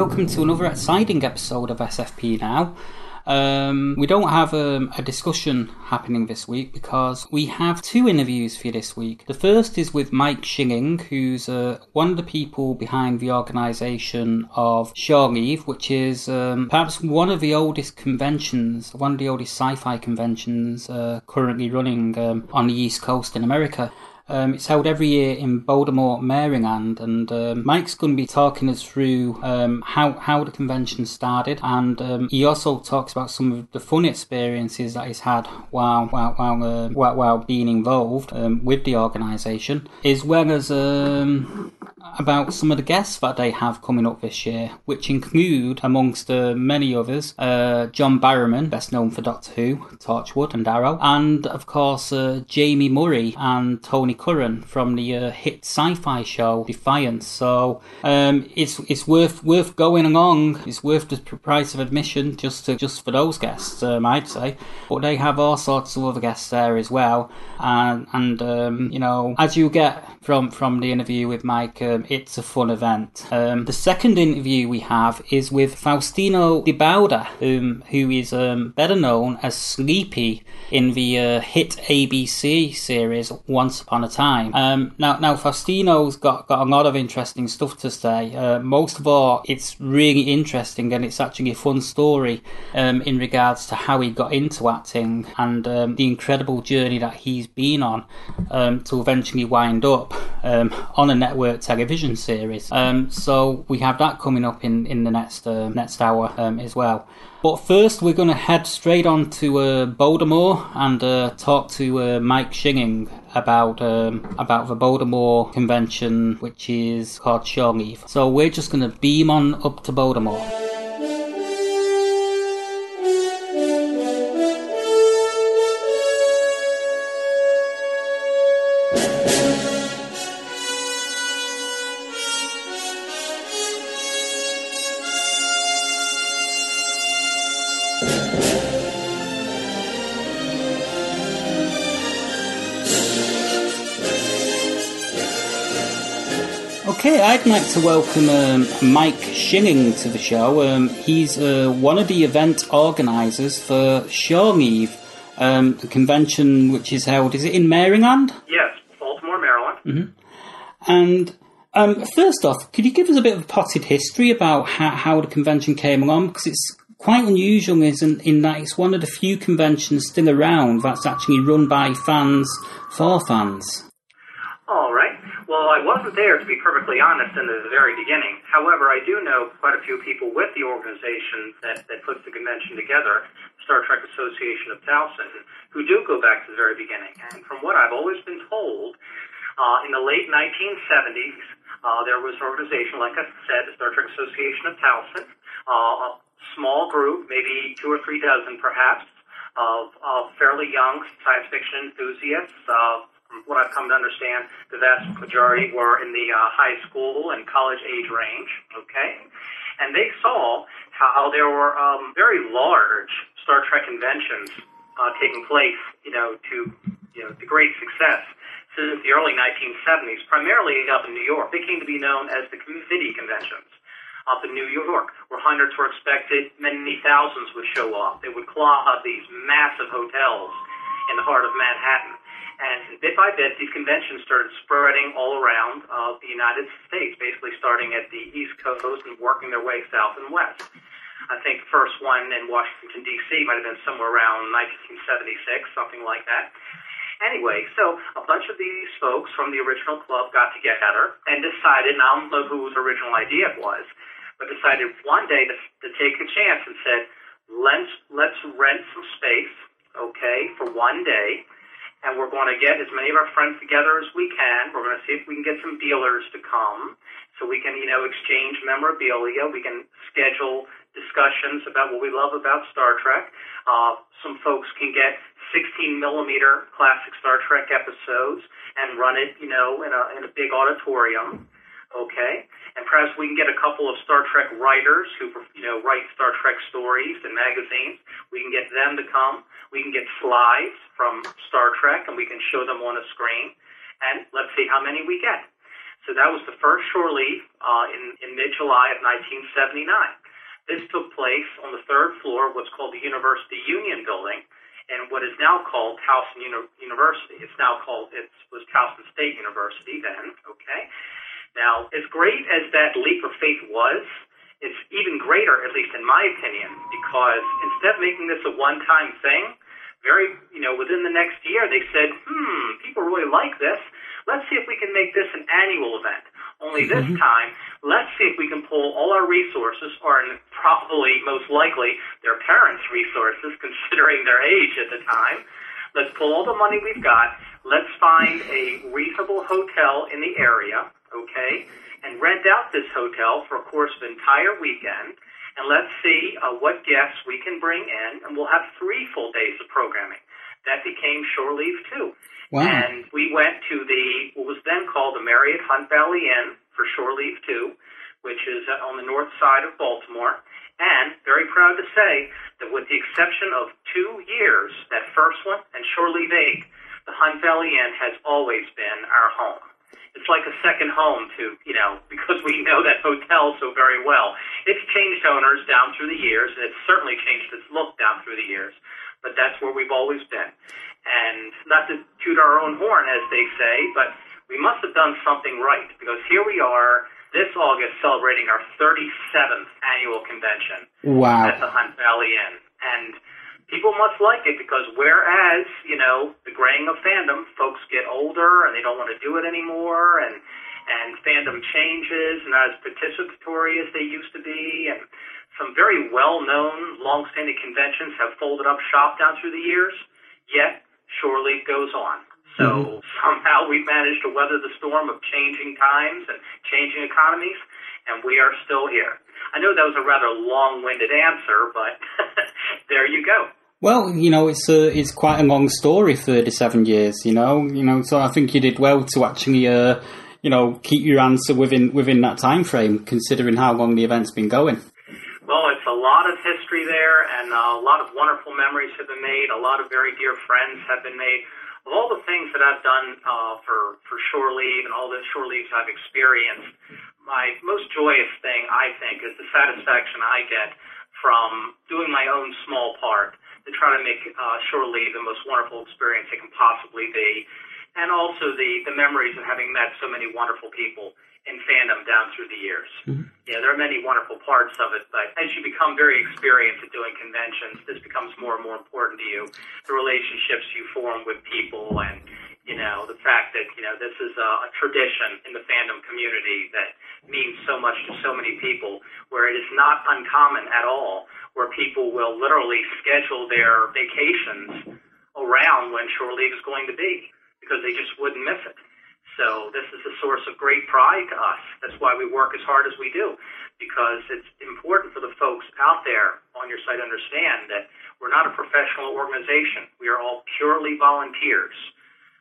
welcome to another exciting episode of SFP Now. Um, we don't have um, a discussion happening this week because we have two interviews for you this week. The first is with Mike Shinging, who's uh, one of the people behind the organisation of Shore Leave, which is um, perhaps one of the oldest conventions, one of the oldest sci-fi conventions uh, currently running um, on the East Coast in America. Um, it's held every year in Baltimore, Maryland, and um, Mike's going to be talking us through um, how how the convention started, and um, he also talks about some of the fun experiences that he's had while while while uh, while, while being involved um, with the organisation, as well as about some of the guests that they have coming up this year, which include, amongst uh, many others, uh, John Barrowman, best known for Doctor Who, Torchwood, and Arrow, and of course uh, Jaime Murray and Tony Curran from the uh, hit sci-fi show Defiance. So um, it's it's worth worth going along. It's worth the price of admission just to just for those guests, um, I'd say. But they have all sorts of other guests there as well, and and um, you know as you get from from the interview with Mike, um, it's a fun event. Um, the second interview we have is with Faustino Di Bauda, um, who is better known as Sleepy in the uh, hit ABC series Once Upon a Time. Um, now, now Faustino's got, got a lot of interesting stuff to say. Uh, most of all, it's really interesting and it's actually a fun story um, in regards to how he got into acting and um, the incredible journey that he's been on um, to eventually wind up um, on a network television series. Um, so we have that coming up in, in the next uh, next hour as well. But first, we're going to head straight on to uh, Baltimore and uh, talk to uh, Mike Shinging about um, about the Baltimore convention, which is called Leave. So we're just going to beam on up to Baltimore. I'd like to welcome um, Mike Shinging to the show. Um, he's uh, one of the event organisers for Shore Leave, um, the convention which is held, is it in Maryland? Yes, Baltimore, Maryland. And um, first off, could you give us a bit of a potted history about how, how the convention came along? Because it's quite unusual isn't, in that it's one of the few conventions still around that's actually run by fans for fans. Well, I wasn't there, to be perfectly honest, in the very beginning. However, I do know quite a few people with the organization that, that puts the convention together, Star Trek Association of Towson, who do go back to the very beginning. And from what I've always been told, uh, in the late 1970s, uh, there was an organization, like I said, the Star Trek Association of Towson, uh, a small group, maybe two or three dozen perhaps, of, of fairly young science fiction enthusiasts. Uh, what I've come to understand, the vast majority were in the uh, high school and college age range. Okay, and they saw how there were um, very large Star Trek conventions uh, taking place, you know, to you know to great success since the early 1970s, primarily up in New York. They came to be known as the Committee conventions up in New York, where hundreds were expected, many thousands would show up. They would clog these massive hotels in the heart of Manhattan. And bit by bit, these conventions started spreading all around uh, the United States, basically starting at the East Coast and working their way south and west. I think first one in Washington, D.C. might have been somewhere around 1976, something like that. Anyway, so a bunch of these folks from the original club got together and decided, and I don't know whose original idea it was, but decided one day to, to take a chance and said, let's, let's rent some space, okay, for one day, and we're going to get as many of our friends together as we can. We're going to see if we can get some dealers to come so we can, you know, exchange memorabilia. We can schedule discussions about what we love about Star Trek. Uh, some folks can get 16 millimeter classic Star Trek episodes and run it, you know, in a in a big auditorium. Okay, and perhaps we can get a couple of Star Trek writers who, you know, write Star Trek stories and magazines. We can get them to come. We can get slides from Star Trek, and we can show them on a screen. And let's see how many we get. So that was the first shore leave uh, in, in mid-July of 1979. This took place on the third floor of what's called the University Union Building, and what is now called Towson Uni- University. It's now called it was Towson State University then. Okay, now as great as that leap of faith was, it's even greater, at least in my opinion, because instead of making this a one-time thing, very you know within the next year they said, hmm, people really like this. Let's see if we can make this an annual event. Only this time, let's see if we can pull all our resources, or probably most likely their parents' resources, considering their age at the time. Let's pull all the money we've got. Let's find a reasonable hotel in the area, okay, and rent out this hotel for a course of entire weekend. And let's see uh, what guests we can bring in, and we'll have three full days of programming. That became Shore Leave 2. Wow. And we went to the what was then called the Marriott Hunt Valley Inn for Shore Leave 2, which is on the north side of Baltimore. And very proud to say that with the exception of two years, that first one and Shore Leave 8, the Hunt Valley Inn has always been our home. It's like a second home to, you know, because we know that hotel so very well. It's changed owners down through the years, and it's certainly changed its look down through the years, but that's where we've always been. And not to toot our own horn, as they say, but we must have done something right because here we are this August celebrating our 37th annual convention Wow. at the Hunt Valley Inn. And people must like it because whereas, you know, the graying of fandom, folks get older and they don't want to do it anymore and and fandom changes, and not as participatory as they used to be and some very well known, long standing conventions have folded up shop down through the years, yet Shore Leave goes on. So mm-hmm. somehow we've managed to weather the storm of changing times and changing economies, and we are still here. I know that was a rather long-winded answer, but there you go. Well, you know, it's a, it's quite a long story, thirty-seven years. You know, you know, so I think you did well to actually, uh, you know, keep your answer within within that time frame, considering how long the event's been going. Well, it's a lot of history there, and a lot of wonderful memories have been made. A lot of very dear friends have been made. Of all the things that I've done uh, for for shore leave and all the shore leaves I've experienced, my most joyous thing I think is the satisfaction I get from doing my own small part to try to make uh, shore leave the most wonderful experience it can possibly be, and also the the memories of having met so many wonderful people in fandom down through the years. Yeah, there are many wonderful parts of it, but as you become very experienced at doing conventions, this becomes more and more important to you. The relationships you form with people and, you know, the fact that, you know, this is a, a tradition in the fandom community that means so much to so many people, where it is not uncommon at all, where people will literally schedule their vacations around when Shore Leave is going to be, because they just wouldn't miss it. So this is a source of great pride to us. That's why we work as hard as we do, because it's important for the folks out there on your site to understand that we're not a professional organization. We are all purely volunteers.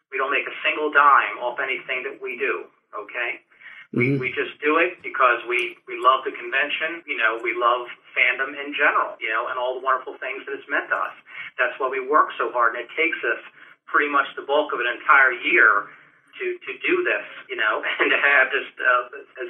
We don't make a single dime off anything that we do. Okay. We, we just do it because we, we love the convention. You know, we love fandom in general, you know, and all the wonderful things that it's meant to us. That's why we work so hard, and it takes us pretty much the bulk of an entire year to to do this, you know, and to have just uh, as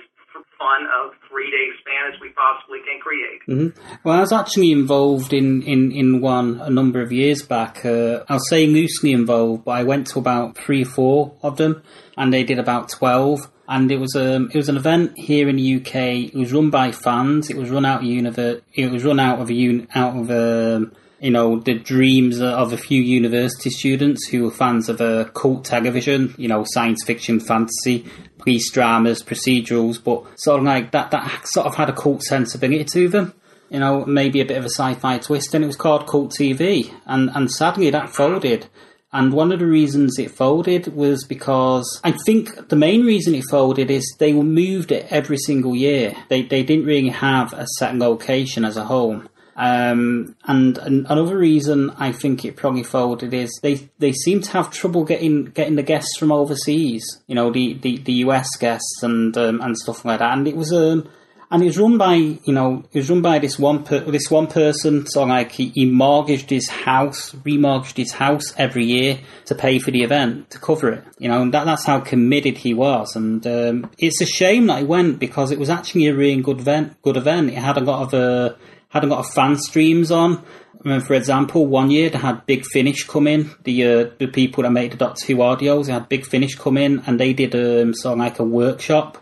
fun a three day span as we possibly can create. Well, I was actually involved in, in, in one a number of years back. Uh, I'll say loosely involved, but I went to about three or four of them, and they did about 12. And it was um it was an event here in the UK. It was run by fans. It was run out of It was run out of a un- out of um, you know the dreams of a few university students who were fans of a cult television. You know, science fiction, fantasy, police dramas, procedurals, but sort of like that that sort of had a cult sensibility to them. You know, maybe a bit of a sci-fi twist, and it was called Cult TV, and and sadly that folded. And one of the reasons it folded was because I think the main reason it folded is they moved it every single year. They they didn't really have a set location as a home. Um, and, another reason I think it probably folded is they, they seem to have trouble getting getting the guests from overseas. You know, the, the, the US guests and um, and stuff like that. And it was um and it was run by you know it was run by this one per, this one person so like he, he mortgaged his house remortgaged his house every year to pay for the event to cover it you know and that, that's how committed he was and um, it's a shame that he went because it was actually a really good event good event it had a lot of uh, had a lot of fan streams on I mean, for example, one year they had Big Finish come in. The uh, the people that made the Doctor Who audios, they had Big Finish come in, and they did um, sort of like a workshop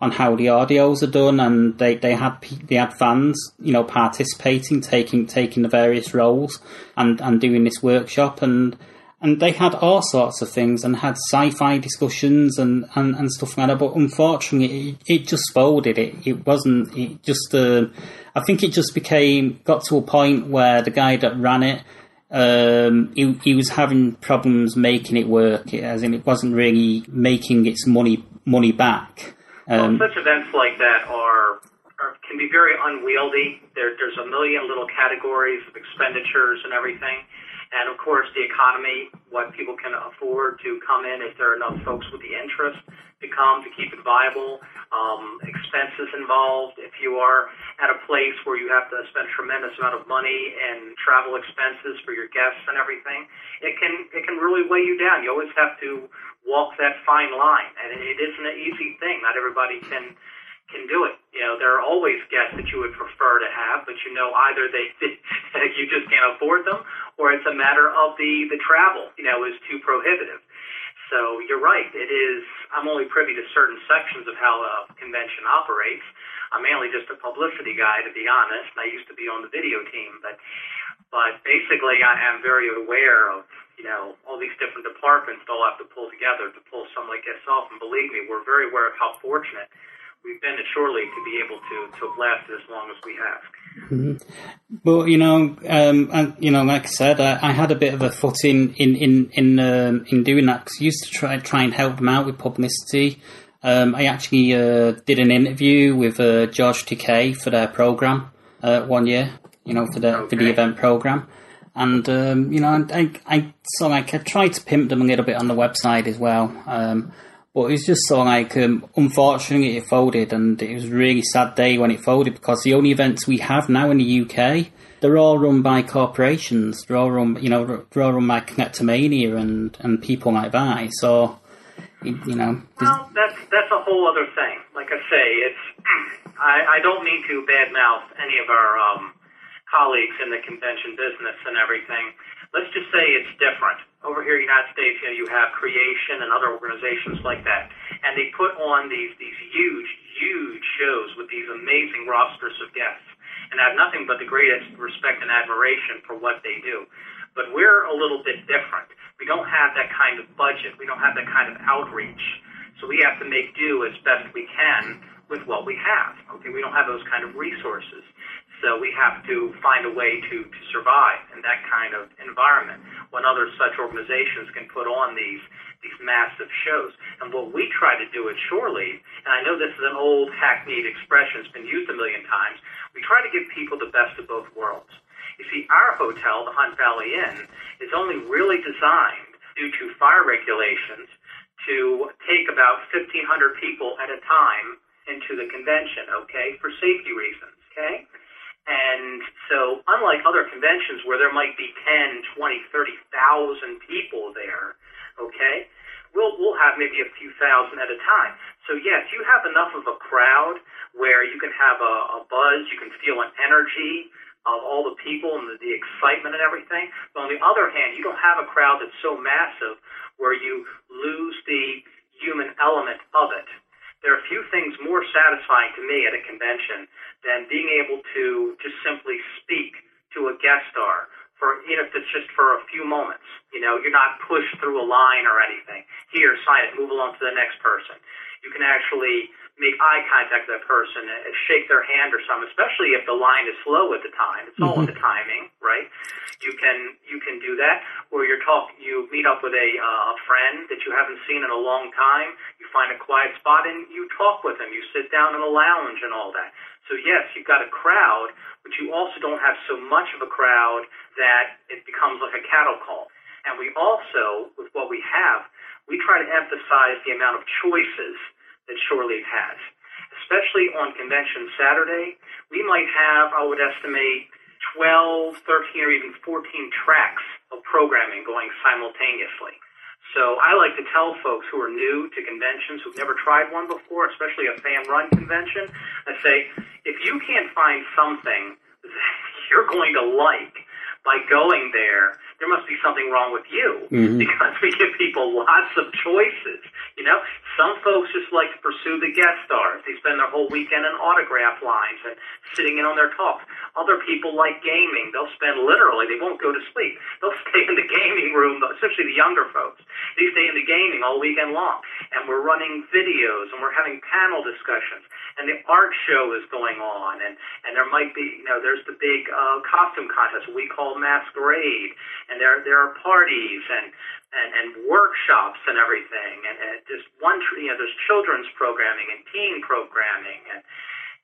on how the audios are done, and they, they had they had fans, you know, participating, taking taking the various roles, and, and doing this workshop, and and they had all sorts of things, and had sci-fi discussions and, and, and stuff like that. But unfortunately, it, it just folded. It it wasn't. It just. Uh, I think it just became got to a point where the guy that ran it. Um, he, he was having problems making it work, as in it wasn't really making its money money back. Um, well, such events like that are, are can be very unwieldy. There, there's a million little categories of expenditures and everything. And of course, the economy, what people can afford to come in if there are enough folks with the interest to come to keep it viable. Um, expenses involved. If you are at a place where you have to spend a tremendous amount of money and travel expenses for your guests and everything, it can it can really weigh you down. You always have to walk that fine line, and it isn't an easy thing. Not everybody can can do it. You know, there are always guests that you would prefer to have, but you know either they you just can't afford them, or it's a matter of the the travel. You know, is too prohibitive. So you're right. It is. I'm only privy to certain sections of how a convention operates. I'm mainly just a publicity guy, to be honest. I used to be on the video team, but but basically, I am very aware of you know, all these different departments all have to pull together to pull something like this off. And believe me, we're very aware of how fortunate we've been at Shore Leave to be able to, to have lasted as long as we have. Mm-hmm. Well, you know, um, and, you know, like I said, I, I, had a bit of a foot in in in in, um, in doing that because I used to try try and help them out with publicity. Um, I actually uh, did an interview with uh, George Takei for their program uh, one year. You know, for the okay. for the event program and um, you know, I, I so like I tried to pimp them a little bit on the website as well. Um, but it's just so like, um, unfortunately, it folded, and it was a really sad day when it folded because the only events we have now in the UK, they're all run by corporations. They're all run, you know, they're all run by Collectormania and and people like that. So, you know. Well, that's that's a whole other thing. Like I say, it's I, I don't mean to badmouth any of our um, colleagues in the convention business and everything. Let's just say it's different. Over here in the United States, you know, you have creation and other organizations like that, and they put on these these huge, huge shows with these amazing rosters of guests, and I have nothing but the greatest respect and admiration for what they do. But we're a little bit different. We don't have that kind of budget. We don't have that kind of outreach. So we have to make do as best we can with what we have. Okay, we don't have those kind of resources. So we have to find a way to, to survive in that kind of environment when other such organizations can put on these these massive shows. And what we try to do at Shore Leave, and I know this is an old hackneyed expression, it's been used a million times, we try to give people the best of both worlds. You see, our hotel, the Hunt Valley Inn, is only really designed due to fire regulations to take about 1,500 people at a time into the convention, okay, for safety reasons, okay? And so, unlike other conventions where there might be 10, 20, 30,000 people there, okay, we'll, we'll have maybe a few thousand at a time. So, yes, you have enough of a crowd where you can have a, a buzz, you can feel an energy of all the people and the, the excitement and everything. But on the other hand, you don't have a crowd that's so massive where you lose the human element of it. There are few things more satisfying to me at a convention than being able to just simply speak to a guest star for even if it's just for a few moments. You know, you're not pushed through a line or anything. Here, sign it, move along to the next person. You can actually make eye contact with that person, shake their hand or something, especially if the line is slow at the time. It's all in the timing, right? You can you can do that, or you're talk you meet up with a uh, a friend that you haven't seen in a long time. You find a quiet spot and you talk with them. You sit down in a lounge and all that. So yes, you've got a crowd, but you also don't have so much of a crowd that it becomes like a cattle call. And we also, with what we have, we try to emphasize the amount of choices that Shore Leave has. Especially on Convention Saturday, we might have, I would estimate, 12, 13, or even 14 tracks of programming going simultaneously. So I like to tell folks who are new to conventions, who've never tried one before, especially a fan-run convention, I say, if you can't find something that you're going to like by going there, there must be something wrong with you Mhm. because we give people lots of choices. You know, some folks just like to pursue the guest stars. They spend their whole weekend in autograph lines and sitting in on their talks. Other people like gaming. They'll spend literally, they won't go to sleep. They'll stay in the gaming room, especially the younger folks. They stay in the gaming all weekend long. And we're running videos and we're having panel discussions. And the art show is going on. And, and there might be, you know, there's the big uh, costume contest we call Masquerade. And there, there are parties and, and, and workshops and everything. And, and just one, you know, there's children's programming and teen programming and,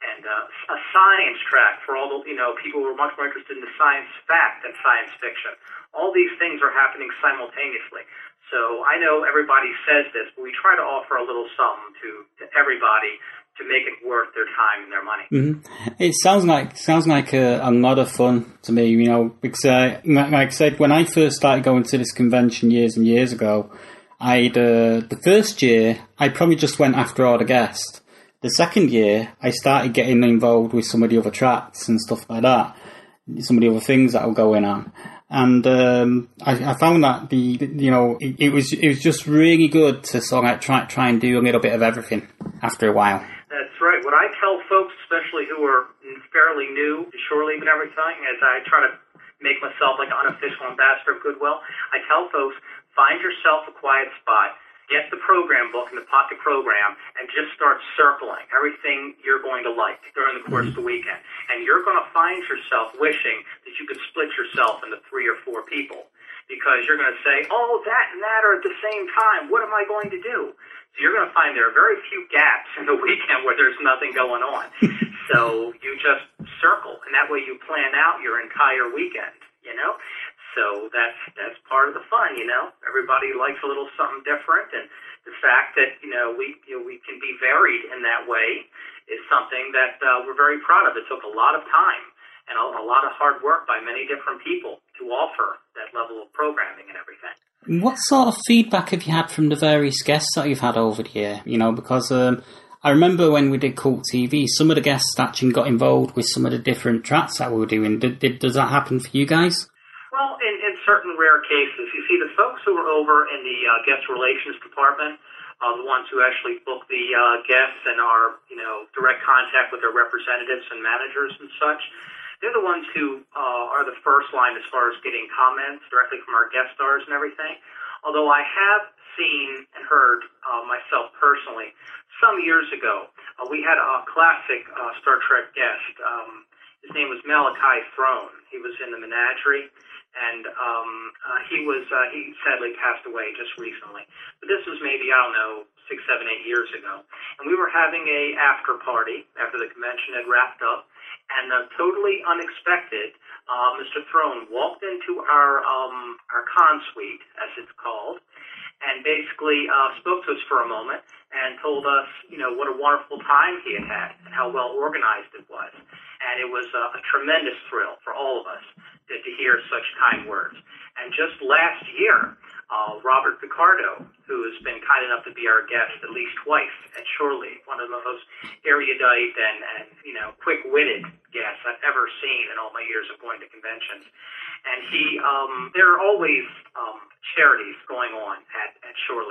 and uh, a science track for all the, you know, people who are much more interested in the science fact than science fiction. All these things are happening simultaneously. So I know everybody says this, but we try to offer a little something to, to everybody to make it worth their time and their money. hmm It sounds like sounds like a, a lot of fun to me, you know, because uh, like like I said, when I first started going to this convention years and years ago, I'd uh, the first year I probably just went after all the guests. The second year, I started getting involved with some of the other tracks and stuff like that, some of the other things that were going on. And um, I, I found that the you know it, it was it was just really good to sort of try try and do a little bit of everything after a while. That's right. What I tell folks, especially who are fairly new to shore leave and everything, as I try to make myself like an unofficial ambassador of Goodwill, I tell folks, find yourself a quiet spot, get the program book and the pocket program, and just start circling everything you're going to like during the course of the weekend. And you're going to find yourself wishing that you could split yourself into three or four people. Because you're going to say, oh, that and that are at the same time. What am I going to do? So you're going to find there are very few gaps in the weekend where there's nothing going on. so you just circle, and that way you plan out your entire weekend. You know, so that's that's part of the fun. You know, everybody likes a little something different, and the fact that you know we you know, we can be varied in that way is something that uh, we're very proud of. It took a lot of time and a, a lot of hard work by many different people to offer that level of programming and everything. What sort of feedback have you had from the various guests that you've had over the year? You know, because um, I remember when we did Cult TV, some of the guests actually got involved with some of the different tracks that we were doing. Did, did, does that happen for you guys? In, in certain rare cases, you see the folks who are over in the uh, guest relations department, uh, the ones who actually book the uh, guests and are, you know, direct contact with their representatives and managers and such. They're the ones who uh, are the first line as far as getting comments directly from our guest stars and everything. Although I have seen and heard uh, myself personally, some years ago, uh, we had a classic uh, Star Trek guest. Um, his name was Malachi Throne. He was in the Menagerie, and um, uh, he was uh, he sadly passed away just recently. But this was maybe I don't know six, seven, eight years ago, and we were having a after party after the convention had wrapped up, and uh, totally unexpected, uh, Mr. Throne walked into our um, our con suite, as it's called, and basically uh, spoke to us for a moment and told us, you know, what a wonderful time he had had and how well organized it was. And it was uh, a tremendous thrill for all of us to, to hear such kind words. And just last year, uh, Robert Picardo, who has been kind enough to be our guest at least twice at Shore Leave, one of the most erudite and, and you know, quick-witted guests I've ever seen in all my years of going to conventions. And he, um, there are always um, charities going on at, at Shore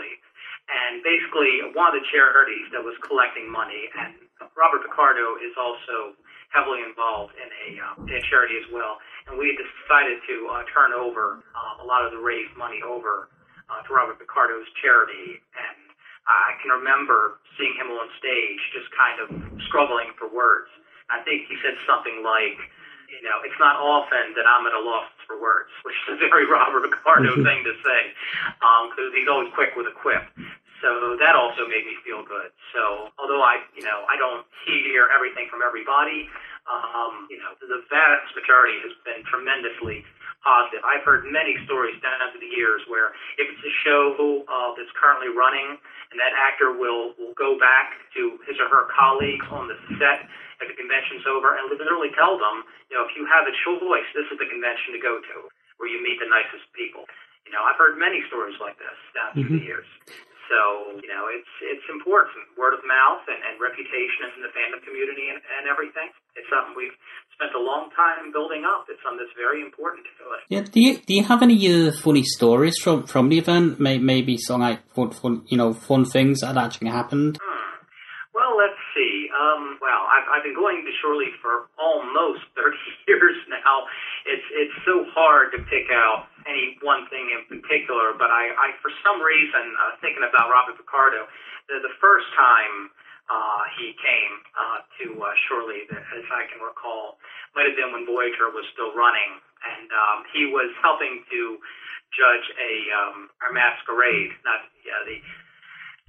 and basically one of the charities that was collecting money, and Robert Picardo is also heavily involved in a, uh, in a charity as well. And we decided to uh, turn over uh, a lot of the raised money over uh, to Robert Picardo's charity. And I can remember seeing him on stage just kind of struggling for words. I think he said something like, you know, it's not often that I'm at a loss for words, which is a very Robert Picardo thing to say, because um, he's always quick with a quip. So that also made me feel good. So although I, you know, I don't hear everything from everybody, um, you know, the vast majority has been tremendously positive. I've heard many stories down through the years where if it's a show uh, that's currently running and that actor will, will go back to his or her colleagues on the set if the convention's over and literally tell them, you know, if you have a choice, this is the convention to go to where you meet the nicest people. You know, I've heard many stories like this down through mm-hmm. the years. So, you know, it's it's important. Word of mouth and, and reputation in the fandom community and, and everything. It's something we've spent a long time building up. It's something that's very important to us. Yeah. Do you do you have any uh, funny stories from from the event? Maybe some like fun, fun you know fun things that actually happened. Hmm. Well, let's see. Um, well, I've, I've been going to Shore Leave for almost 30 years now. It's it's so hard to pick out any one thing in particular, but I, I for some reason, uh, thinking about Robert Picardo, the, the first time uh, he came uh, to uh, Shore Leave, as I can recall, might have been when Voyager was still running, and um, he was helping to judge a um, our masquerade, not yeah, the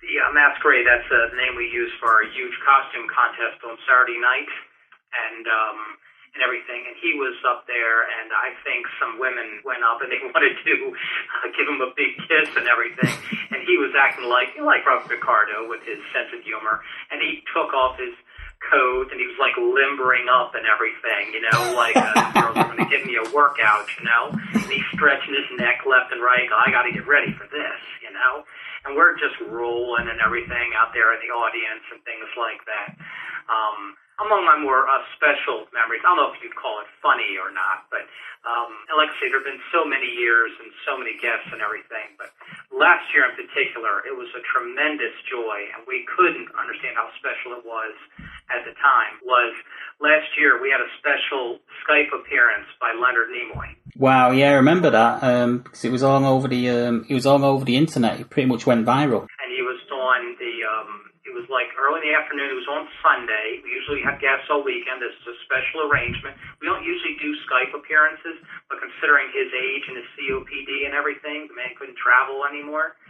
the uh, masquerade, that's the name we use for a huge costume contest on Saturday night, and um, and everything. And he was up there, and I think some women went up and they wanted to uh, give him a big kiss and everything. And he was acting like like Robert Picardo with his sense of humor, and he took off his coat and he was like limbering up and everything, you know, like uh, girls are going to give me a workout, you know. And he's stretching his neck left and right. I got to get ready for this, you know and we're just rolling and everything out there in the audience and things like that. Um, among my more uh, special memories, I don't know if you'd call it funny or not, but um, and like I say, there have been so many years and so many guests and everything. But last year in particular, it was a tremendous joy, and we couldn't understand how special it was at the time. Was last year we had a special Skype appearance by Leonard Nimoy. Wow, yeah, I remember that um, because it was all over the um, it was all over the internet. It pretty much went viral. And he was on the um, it was like early in the afternoon. It was on Sunday. We usually have guests all weekend. This is a special arrangement. We don't usually do Skype appearances, but considering his age and his COPD and everything, the man couldn't travel anymore.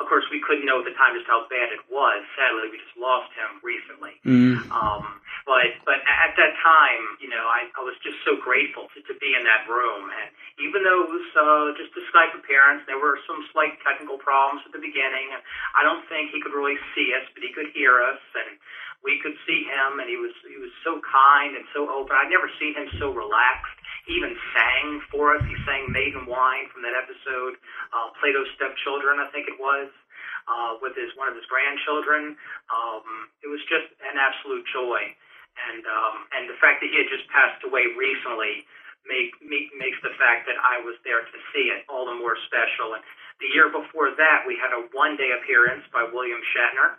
Of course, we couldn't know at the time just how bad it was. Sadly, we just lost him recently. Mm. Um, but but at that time, you know, I, I was just so grateful to, to be in that room. And even though it was uh, just a Skype appearance, there were some slight technical problems at the beginning. I don't think he could really see us, but he could hear us, and we could see him. And he was he was so kind and so open. I'd never seen him so relaxed. Even sang for us. He sang Maiden Wine from that episode, uh, Plato's Stepchildren, I think it was, uh, with his one of his grandchildren. Um, it was just an absolute joy, and um, and the fact that he had just passed away recently make, make makes the fact that I was there to see it all the more special. And the year before that, we had a one-day appearance by William Shatner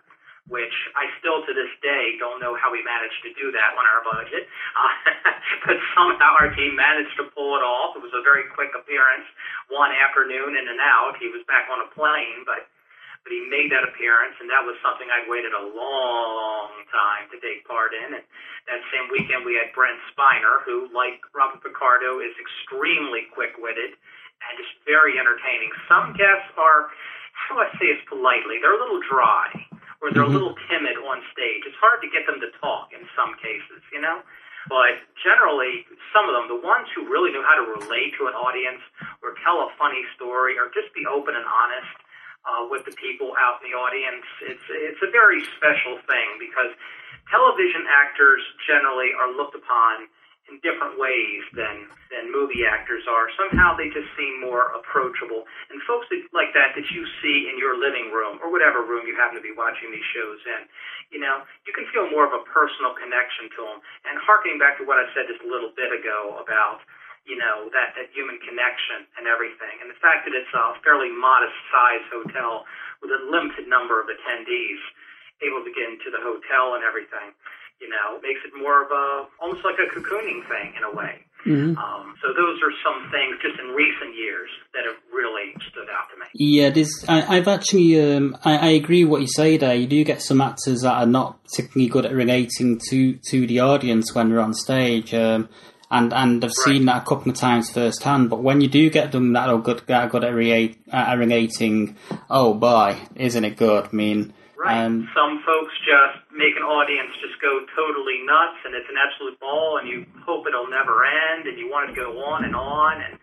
which I still to this day don't know how we managed to do that on our budget. Uh, but somehow our team managed to pull it off. It was a very quick appearance, one afternoon in and out. He was back on a plane, but but he made that appearance, and that was something I waited a long time to take part in. And that same weekend, we had Brent Spiner, who, like Robert Picardo, is extremely quick-witted and just very entertaining. Some guests are, how do I say this politely, they're a little dry or they're mm-hmm. a little timid on stage. It's hard to get them to talk in some cases, you know? But generally, some of them, the ones who really know how to relate to an audience or tell a funny story or just be open and honest uh, with the people out in the audience, it's, it's a very special thing because television actors generally are looked upon in different ways than than movie actors are. Somehow they just seem more approachable. And folks that, like that that you see in your living room or whatever room you happen to be watching these shows in, you know, you can feel more of a personal connection to them. And harkening back to what I said just a little bit ago about you know, that, that human connection and everything. And the fact that it's a fairly modest size hotel with a limited number of attendees able to get into the hotel and everything, you know, makes it more of a, almost like a cocooning thing in a way. Mm-hmm. Um, so those are some things just in recent years that have really stood out to me. Yeah, there's. I, I've actually. Um, I, I agree with what you say there. You do get some actors that are not particularly good at relating to to the audience when they're on stage. Um, and and I've seen that a couple of times firsthand. But when you do get them that are good, that are good at, re- at relating, oh boy, isn't it good? I mean, Right. Um, Some folks just make an audience just go totally nuts, and it's an absolute ball, and you hope it'll never end, and you want it to go on and on. And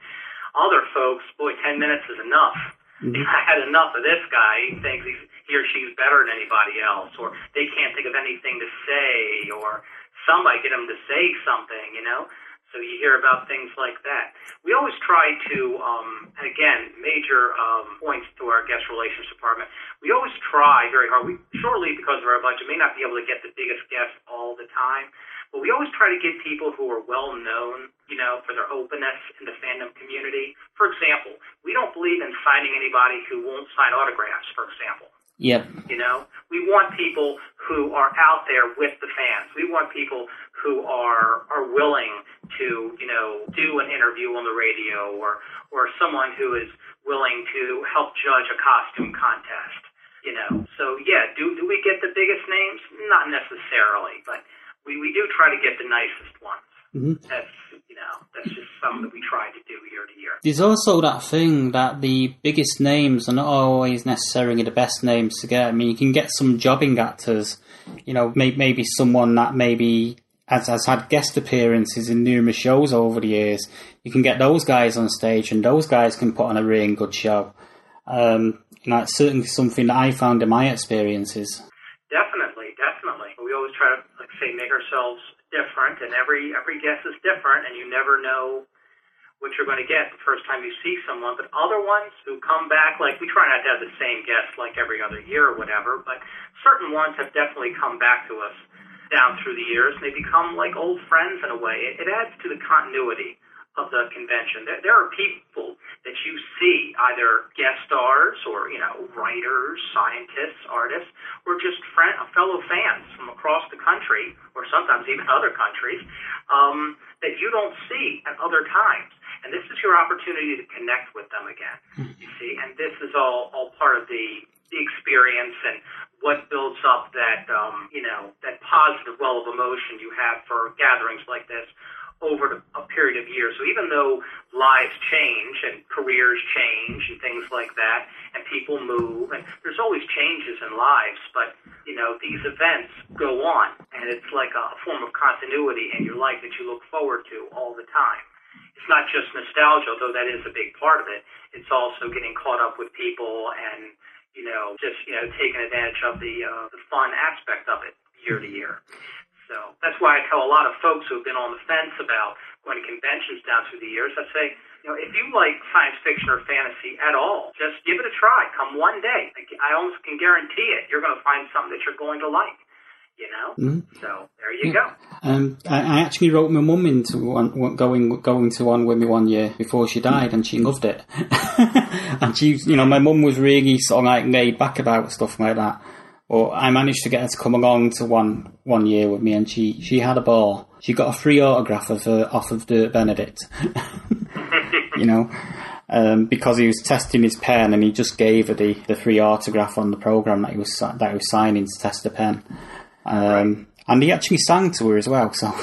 other folks, boy, ten minutes is enough. I had enough of this guy. He thinks he's, he or she's better than anybody else, or they can't think of anything to say, or somebody get them to say something, you know. So you hear about things like that. We always try to, um, and again, major um, points to our guest relations department. We always try very hard. We shortly, because of our budget, may not be able to get the biggest guests all the time, but we always try to get people who are well known, you know, for their openness in the fandom community. For example, we don't believe in signing anybody who won't sign autographs. For example, yeah, you know, we want people who are out there with the fans. We want people who are are willing to, you know, do an interview on the radio or or someone who is willing to help judge a costume contest. You know, so yeah, do do we get the biggest names? Not necessarily, but we we do try to get the nicest ones. Mm-hmm. That's you know that's just something that we try to do year to year. There's also that thing that the biggest names are not always necessarily the best names to get. I mean, you can get some jobbing actors, you know, may, maybe someone that maybe has, had guest appearances in numerous shows over the years. You can get those guys on stage, and those guys can put on a really good show. Um, and that's certainly something that I found in my experiences. Definitely, definitely. We always try to, like say, make ourselves different, and every every guest is different, and you never know what you're going to get the first time you see someone. But other ones who come back, like we try not to have the same guest like every other year or whatever, but certain ones have definitely come back to us down through the years, and they become like old friends in a way. It, it adds to the continuity of the convention. There, there are people that you see, either guest stars or you know writers, scientists, artists, or just friend, fellow fans from across the country, or sometimes even other countries, um, that you don't see at other times. And this is your opportunity to connect with them again. You see, and this is all all part of the the experience and what builds up that um, you know that positive well of emotion you have for gatherings like this over a period of years. So even though lives change and careers change and things like that, and people move, and there's always changes in lives, but you know these events go on, and it's like a form of continuity in your life that you look forward to all the time. It's not just nostalgia, though that is a big part of it. It's also getting caught up with people and you know just you know taking advantage of the uh, the fun aspect of it year to year. So that's why I tell a lot of folks who have been on the fence about going to conventions down through the years, I say, you know, if you like science fiction or fantasy at all, just give it a try. Come one day. I almost can guarantee it. You're going to find something that you're going to like. You know. So there you go. Um, I, I actually wrote my mum into one, going going to one with me one year before she died, and she loved it. and she, you know, my mum was really sort of like laid back about stuff like that. But I managed to get her to come along to one one year with me, and she she had a ball. She got a free autograph of uh, off of the Benedict. you know. Um, because he was testing his pen, and he just gave her the, the free autograph on the program that he was that he was signing to test the pen. Um, and he actually sang to her as well. So,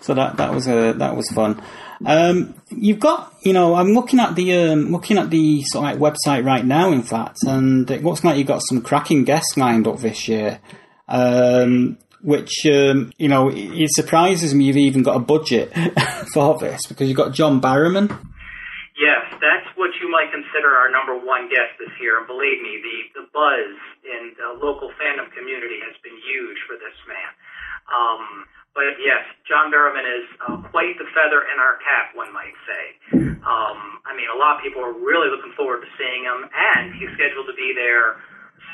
so that that was a that was fun. Um, you've got, you know, I'm looking at the um, looking at the sort of like website right now, in fact, and it looks like you've got some cracking guests lined up this year. Um, which um, you know, it surprises me you've even got a budget for this because you've got John Barrowman. Yes, that's what you might consider our number one guest this year. And believe me, the, the buzz in the local fandom community has been huge for this man. Um, but yes, John Barrowman is uh, quite the feather in our cap, one might say. Um, I mean, a lot of people are really looking forward to seeing him, and he's scheduled to be there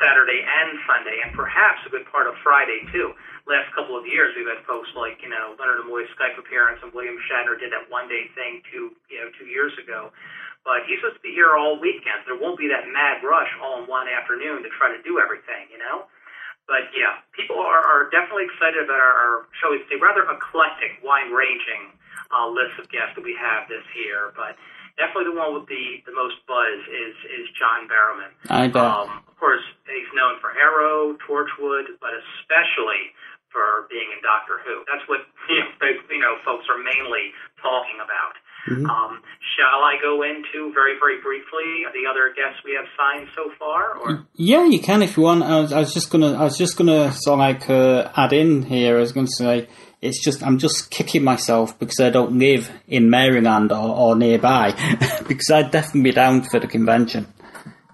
Saturday and Sunday, and perhaps a good part of Friday too. Last couple of years, we've had folks like you know Leonard Nimoy's Skype appearance and William Shatner did that one day thing two you know two years ago. But he's supposed to be here all weekend. There won't be that mad rush all in one afternoon to try to do everything, you know. But yeah, people are, are definitely excited about our, our shall we say, rather eclectic, wide-ranging uh, list of guests that we have this year. But definitely the one with the, the most buzz is is John Barrowman. I bet. Um, of course, he's known for Arrow, Torchwood, but especially for being in Doctor Who. That's what you know, they, you know folks are mainly talking about. Mm-hmm. Um, shall I go into very, very briefly the other guests we have signed so far? Or Yeah, you can if you want. I was, I was just gonna, I was just gonna sort of like uh, add in here. I was going to say it's just I'm just kicking myself because I don't live in Maryland or, or nearby because I'd definitely be down for the convention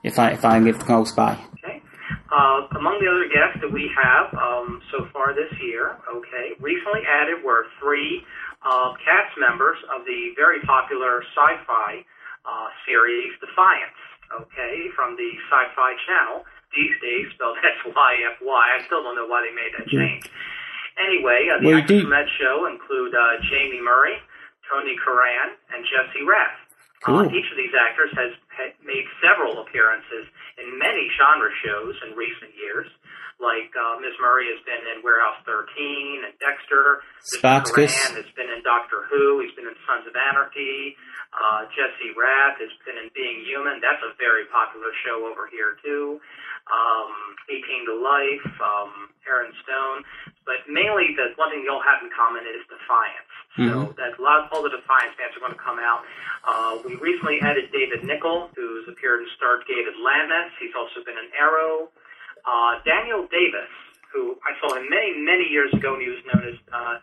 if I if I live close by. okay, uh, among the other guests that we have um, far this year, okay, recently added were three uh, cast members of the very popular sci-fi uh, series Defiance. Okay, from the Sci-Fi Channel these days, spelled S-Y-F-Y. I still don't know why they made that change. Anyway, uh, the Well, actors from that show include uh, Jaime Murray, Tony Curran, and Jesse Rath. Uh, Cool. each of these actors has ha- made several appearances in many genre shows in recent years. Like uh, Ms. Murray has been in Warehouse 13 and Dexter. Spartacus. Has been in Doctor Who. He's been in Sons of Anarchy. Uh, Jesse Rath has been in Being Human. That's a very popular show over here too. Um, 18 to Life, um, Aaron Stone. But mainly, the one thing they all have in common is Defiance. So that a lot of all the Defiance fans are going to come out. Uh, we recently added David Nykl, who's appeared in Stargate Atlantis. He's also been in Arrow. Uh, Daniel Davis, who I saw him many, many years ago, and he was known as uh,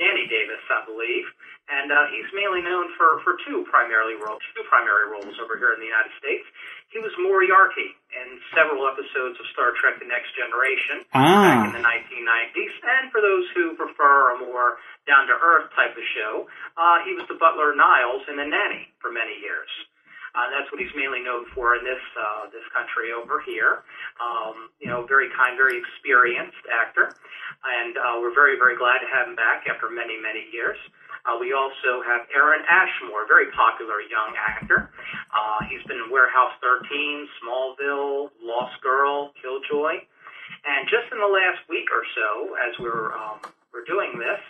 Danny Davis, I believe. And uh, he's mainly known for, for two primarily roles, two primary roles over here in the United States. He was Moriarty in several episodes of Star Trek: The Next Generation back in Ah, the 1990s. And for those who prefer a more down-to-earth type of show, uh, he was the butler Niles in The Nanny for many years. Uh, that's what he's mainly known for in this uh, this country over here. Um, you know, very kind, very experienced actor, and uh, we're very, very glad to have him back after many, many years. Uh, we also have Aaron Ashmore, very popular young actor. Uh, he's been in Warehouse 13, Smallville, Lost Girl, Killjoy, and just in the last week or so, as we're um, we're doing this,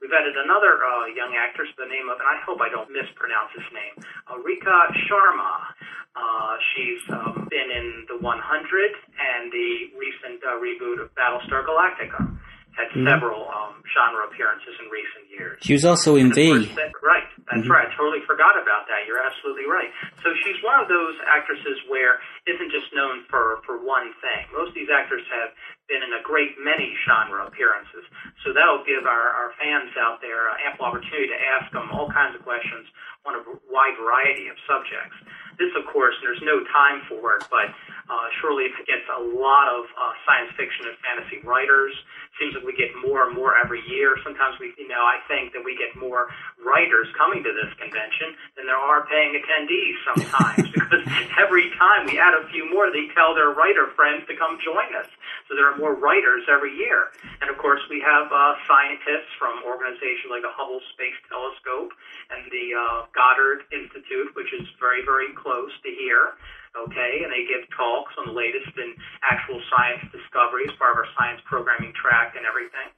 we've added another uh, young actress by the name of, and I hope I don't mispronounce his name, uh, Rekha Sharma. Uh, she's um, been in The 100 and the recent uh, reboot of Battlestar Galactica. Had several um, genre appearances in recent years. she was also in V. that- right. That's right. I totally forgot about that. You're absolutely right. So she's one of those actresses where isn't just known for for one thing. Most of these actors have been in a great many genre appearances. So that'll give our, our fans out there uh, ample opportunity to ask them all kinds of questions on a wide variety of subjects. This, of course, there's no time for it, but uh, surely it gets a lot of uh, science fiction and fantasy writers. Seems like we get more and more every year. Sometimes we, you know, I think that we get more writers coming to this convention than there are paying attendees sometimes because every time we add a few more, they tell their writer friends to come join us. So there are more writers every year. And of course, we have uh, scientists from organizations like the Hubble Space Telescope and the uh, Goddard Institute, which is very, very close to here. Okay, and they give talks on the latest in actual science discoveries, part of our science programming track and everything.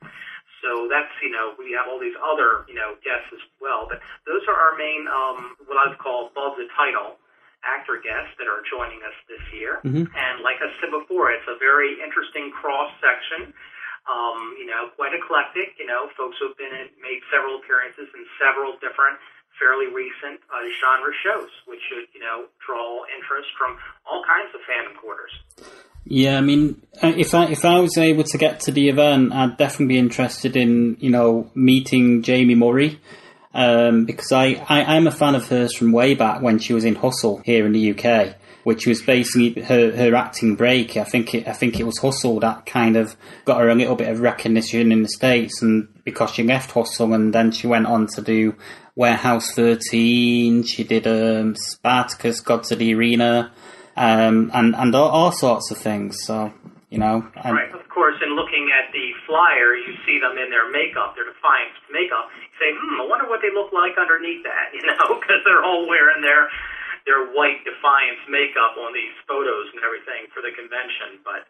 So that's, you know, we have all these other, you know, guests as well. But those are our main, um, what I would call above the title actor guests that are joining us this year. And like I said before, it's a very interesting cross section. Um, you know, quite eclectic. You know, folks who have been in, made several appearances in several different, fairly recent uh, genre shows, which should, you know, draw interest from all kinds of fandom quarters. Yeah, I mean, uh, if I if I was able to get to the event, I'd definitely be interested in you know meeting Jaime Murray. Um, because I, I, I'm a fan of hers from way back when she was in Hustle here in the UK, which was basically her, her acting break. I think it, I think it was Hustle that kind of got her a little bit of recognition in the States and because she left Hustle and then she went on to do Warehouse 13, she did um, Spartacus, Gods of the Arena, um, and, and all, all sorts of things. So you know. And, Right. Of course, in looking at the flyer, you see them in their makeup, their Defiance makeup. You say, hmm, I wonder what they look like underneath that, you know, because they're all wearing their their white Defiance makeup on these photos and everything for the convention. But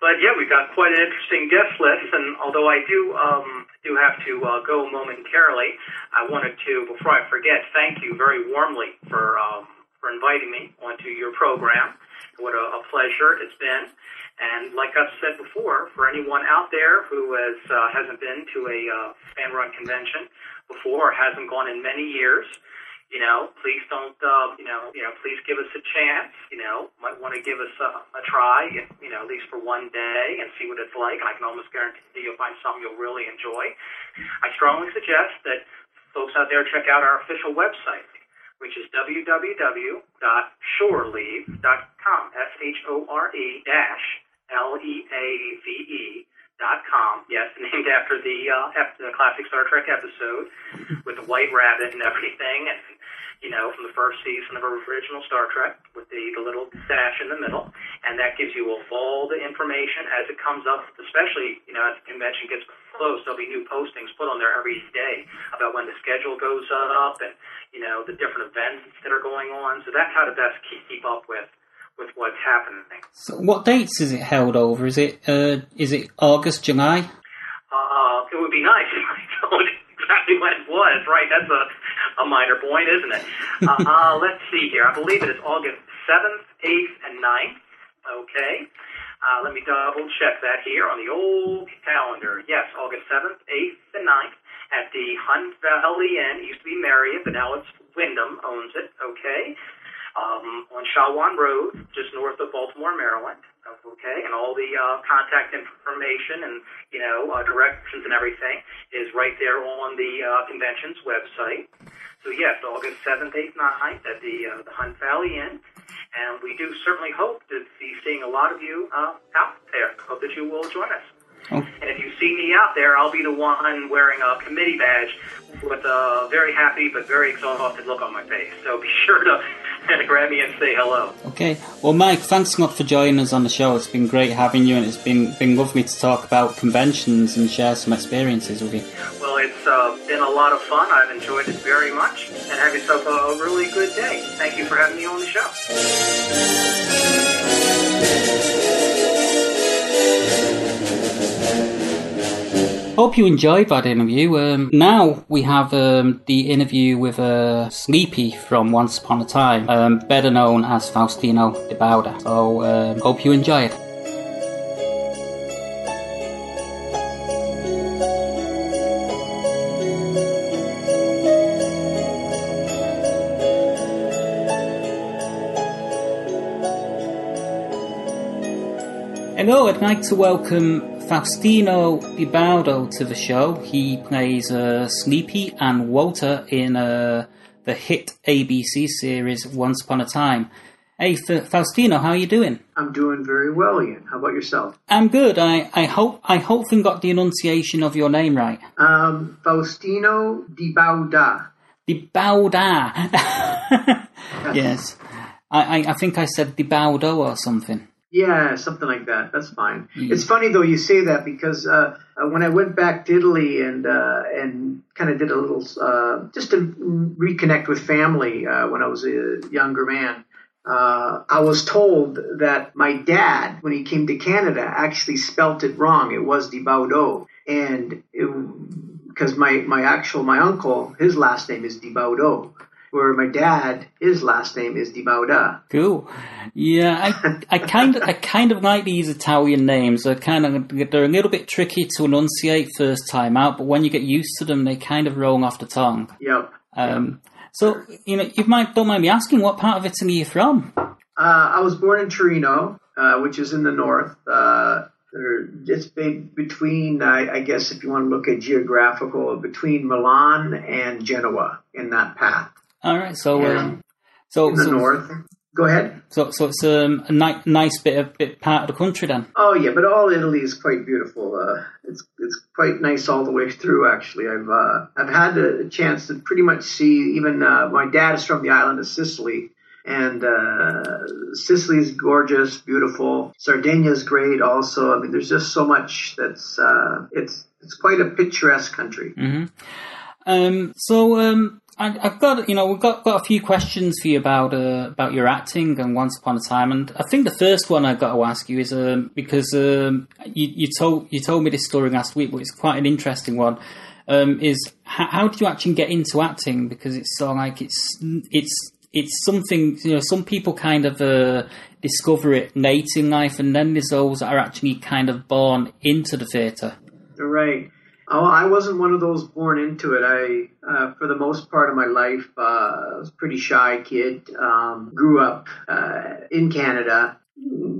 but yeah, we've got quite an interesting guest list, and although I do um, do have to uh, go momentarily, I wanted to, before I forget, thank you very warmly for um, for inviting me onto your program. What a, a pleasure it's been. And like I've said before, for anyone out there who has uh, hasn't been to a uh, fan run convention before or hasn't gone in many years, you know, please don't, uh, you know, you know, please give us a chance. You know, might want to give us a, a try, you know, at least for one day and see what it's like. And I can almost guarantee you'll find something you'll really enjoy. I strongly suggest that folks out there check out our official website, which is www.shoreleave.com. S H O R E dash L E A V E dot com. Yes, named after the uh, ep- the classic Star Trek episode with the White Rabbit and everything, and you know from the first season of original Star Trek with the the little dash in the middle, and that gives you all the information as it comes up. Especially you know as the convention gets close, there'll be new postings put on there every day about when the schedule goes up and you know the different events that are going on. So that's how to best keep, keep up with with what's happening. so what dates is it held over? Is it uh, is it August, July? Uh, it would be nice if I told exactly when it was, right? That's a, a minor point, isn't it? Uh, uh, let's see here. I believe it is August 7th, 8th, and 9th. Okay. Uh, let me double check that here on the old calendar. Yes, August 7th, 8th, and 9th at the Hunt Valley Inn. It used to be Marriott, but now it's Wyndham owns it. Okay. Um, on Shawan Road, just north of Baltimore, Maryland. Okay, and all the uh, contact information and you know uh, directions and everything is right there on the uh, convention's website. So yes, August seventh, eighth, 9th at the uh, the Hunt Valley Inn, and we do certainly hope to be seeing a lot of you uh, out there. Hope that you will join us. Oh. And if you see me out there, I'll be the one wearing a committee badge with a very happy but very exhausted look on my face. So be sure to, grab me and say hello. Okay. Well, Mike, thanks a lot for joining us on the show. It's been great having you, and it's been been lovely to talk about conventions and share some experiences with you. Well, it's uh, been a lot of fun. I've enjoyed it very much. And have yourself a really good day. Thank you for having me on the show. Hope you enjoyed that interview. Um, now we have um, the interview with uh, Sleepy from Once Upon a Time, um, better known as Faustino Di Bauda. So um, hope you enjoy it. Hello, I'd like to welcome Faustino Di Baudo to the show. He plays uh, Sleepy and Walter in uh, the hit ABC series Once Upon a Time. Hey, F- Faustino, how are you doing? I'm doing very well, Ian. How about yourself? I'm good. I, hope I hope I hopefully got the enunciation of your name right. Um, Faustino Di Bauda. Di Bauda. yes. I, I, I think I said Di Baudo or something. Yeah, something like that. That's fine. It's funny though you say that because uh, uh, when I went back to Italy and uh, and kind of did a little uh, just to reconnect with family uh, when I was a younger man. Uh, I was told that my dad, when he came to Canada, actually spelt it wrong. It was Di Baudo, and because my my actual my uncle, his last name is Di Baudo, where my dad, his last name is Di Bauda. Cool. Yeah, I, I kind of, I kind of like these Italian names. They're kind of, they're a little bit tricky to enunciate first time out, but when you get used to them, they kind of roll off the tongue. Yep. Um, so, you know, you might don't mind me asking, what part of Italy are you from? Uh, I was born in Torino, uh, which is in the north. Uh, it's big between, I, I guess, if you want to look at geographical, between Milan and Genoa in that path All right, so, um, so, in the so, north. Go ahead. so, so it's um, a ni- nice bit of bit part of the country then. Oh yeah, but all Italy is quite beautiful. Uh, it's it's quite nice all the way through. Actually, I've uh, I've had a chance to pretty much see. Even uh, my dad is from the island of Sicily, and uh, Sicily's gorgeous, beautiful. Sardinia's great, also. I mean, there's just so much that's uh, it's it's quite a picturesque country. Mm-hmm. Um, so um, I, have got you know we've got, got a few questions for you about uh, about your acting and Once Upon a Time, and I think the first one I've got to ask you is um, because um, you, you told you told me this story last week, but it's quite an interesting one. Um, is how, how did you actually get into acting? Because it's so like it's it's it's something you know some people kind of uh, discover it late in life, and then there's those that are actually kind of born into the theatre. Right. Oh, I wasn't one of those born into it. I, uh, for the most part of my life, uh, was a pretty shy kid. Um, grew up uh, in Canada,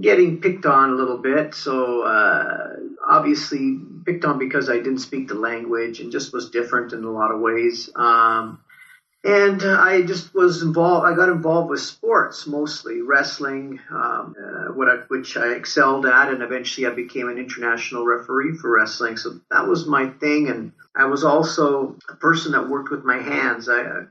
getting picked on a little bit. So uh, obviously picked on because I didn't speak the language and just was different in a lot of ways. Um, and uh, I just was involved. I got involved with sports mostly, wrestling, um, uh, I, which I excelled at, and eventually I became an international referee for wrestling. So that was my thing, and I was also a person that worked with my hands. I uh,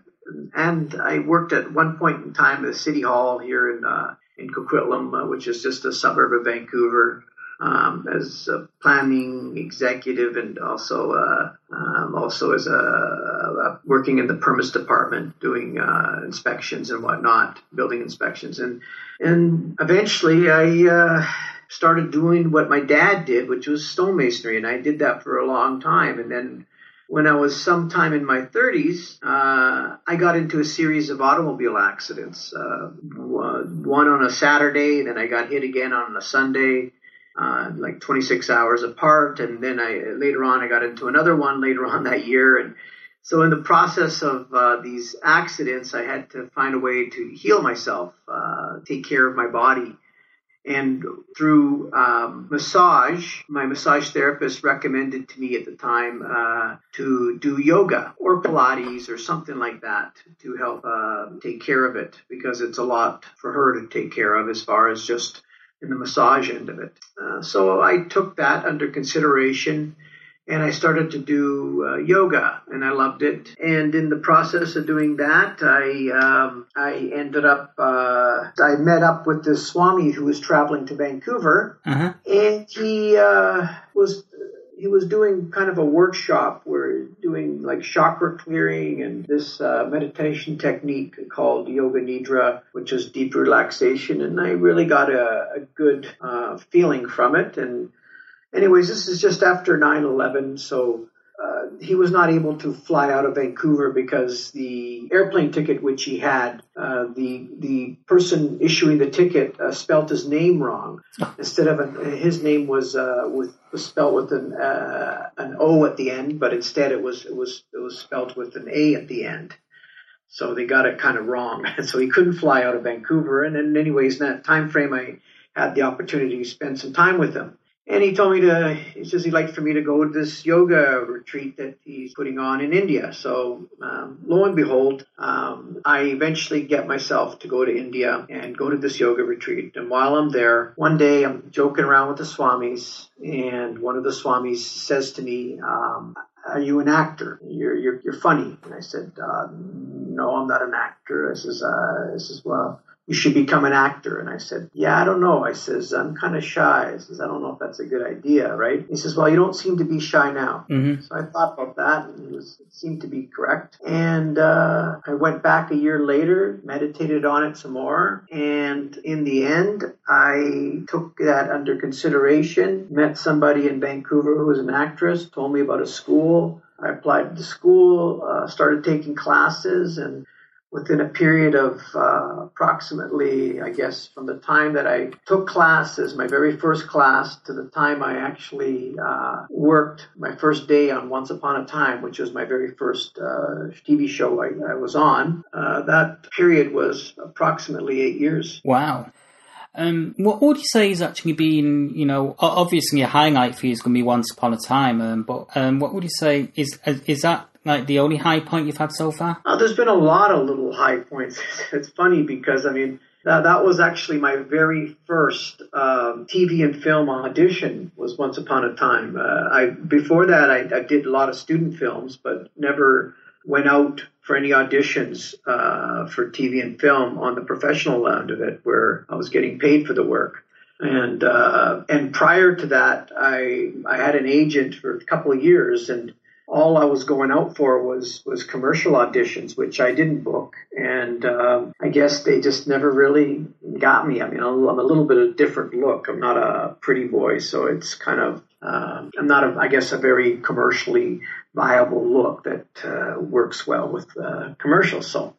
and I worked at one point in time at City Hall here in uh, in Coquitlam, uh, which is just a suburb of Vancouver um, as a planning executive and also uh, um, also as a, a, working in the permits department doing uh, inspections and whatnot, building inspections, and and eventually I uh, started doing what my dad did, which was stonemasonry, and I did that for a long time, and then. When I was sometime in my 30s, uh, I got into a series of automobile accidents. Uh, one on a Saturday, then I got hit again on a Sunday uh, like 26 hours apart. And then I later on I got into another one later on that year. And so in the process of uh, these accidents, I had to find a way to heal myself, uh, take care of my body. And through um, massage, my massage therapist recommended to me at the time uh, to do yoga or Pilates or something like that to help uh, take care of it because it's a lot for her to take care of as far as just in the massage end of it. Uh, so I took that under consideration and I started to do uh, yoga and I loved it. And in the process of doing that, I um, I ended up uh, I met up with this Swami who was traveling to Vancouver, uh-huh. and he uh, was he was doing kind of a workshop where doing like chakra clearing and this uh, meditation technique called yoga nidra, which is deep relaxation. And I really got a, a good uh, feeling from it. And anyways, this is just after 9/11, so uh, he was not able to fly out of Vancouver because the airplane ticket which he had, uh, the the person issuing the ticket uh, spelt his name wrong. Instead of an, his name was uh, with was spelled with an uh, an O at the end, but instead it was it was it was spelled with an A at the end. So they got it kind of wrong, so he couldn't fly out of Vancouver. And then, anyways, in that time frame, I had the opportunity to spend some time with him. And he told me to, he says he'd like for me to go to this yoga retreat that he's putting on in India. So, um, lo and behold, um, I eventually get myself to go to India and go to this yoga retreat. And while I'm there, one day I'm joking around with the Swamis, and one of the Swamis says to me, um, are you an actor? You're, you're, you're funny. And I said, uh, no, I'm not an actor. I says, uh, I says, well, you should become an actor. And I said, yeah, I don't know. I says, I'm kind of shy. I says, I don't know if that's a good idea, right? He says, well, you don't seem to be shy now. Mm-hmm. So I thought about that and he was, it seemed to be correct. And, uh, I went back a year later, meditated on it some more. And in the end, I took that under consideration, met somebody in Vancouver who was an actress, told me about a school. I applied to the school, uh, started taking classes and within a period of uh, approximately, I guess, from the time that I took classes, my very first class, to the time I actually uh, worked my first day on Once Upon a Time, which was my very first uh, TV show I, I was on, uh, that period was approximately eight years. Wow. Um, what would you say has actually been, you know, obviously a highlight for you is going to be Once Upon a Time, um, but um, what would you say is is that like the only high point you've had so far? Uh, there's been a lot of little high points. it's funny because I mean that that was actually my very first um, TV and film audition. Was Once Upon a Time. Uh, I before that I, I did a lot of student films, but never went out for any auditions uh, for TV and film on the professional end of it, where I was getting paid for the work. And uh, and prior to that, I I had an agent for a couple of years, and all I was going out for was was commercial auditions, which I didn't book, and um, I guess they just never really got me. I mean, I'm a little bit of a different look. I'm not a pretty boy, so it's kind of um, not, a, I guess, a very commercially viable look that uh, works well with uh, commercials. So,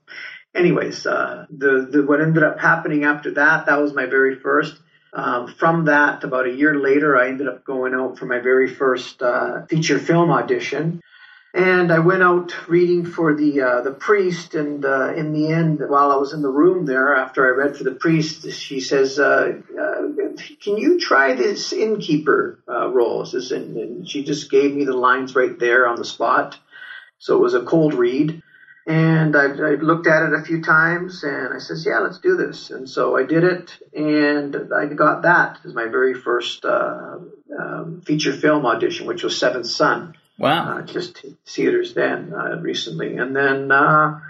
anyways, uh, the, the what ended up happening after that, that was my very first. Um, from that, about a year later, I ended up going out for my very first uh, feature film audition. And I went out reading for the uh, the priest, and uh, in the end, while I was in the room there, after I read for the priest, she says, uh, uh "Can you try this innkeeper uh, role?" And, and she just gave me the lines right there on the spot. So it was a cold read, and I, I looked at it a few times, and I says, "Yeah, let's do this." And so I did it, and I got that as my very first uh, um, feature film audition, which was Seventh Son. Wow. Uh, just theaters then uh, recently. And then uh,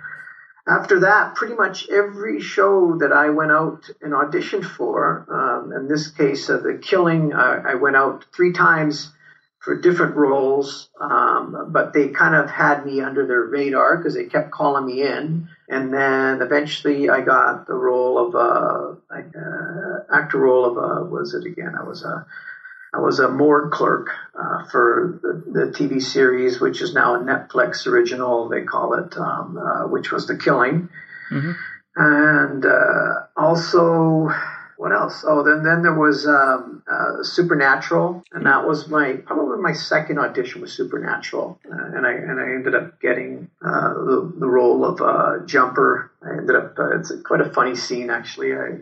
after that, pretty much every show that I went out and auditioned for, um, in this case, of The Killing, I went out three times for different roles, um, but they kind of had me under their radar because they kept calling me in. And then eventually I got the role of, uh, uh, actor role of, uh, was it again? I was a, I was a morgue clerk uh, for the, the, TV series, which is now a Netflix original. They call it, um, uh, which was The Killing, mm-hmm. and uh, also what else? Oh, then then there was um, uh, Supernatural, and that was my probably my second audition with Supernatural, uh, and I and I ended up getting uh, the, the role of a Jumper. I ended up it's quite a funny scene actually. I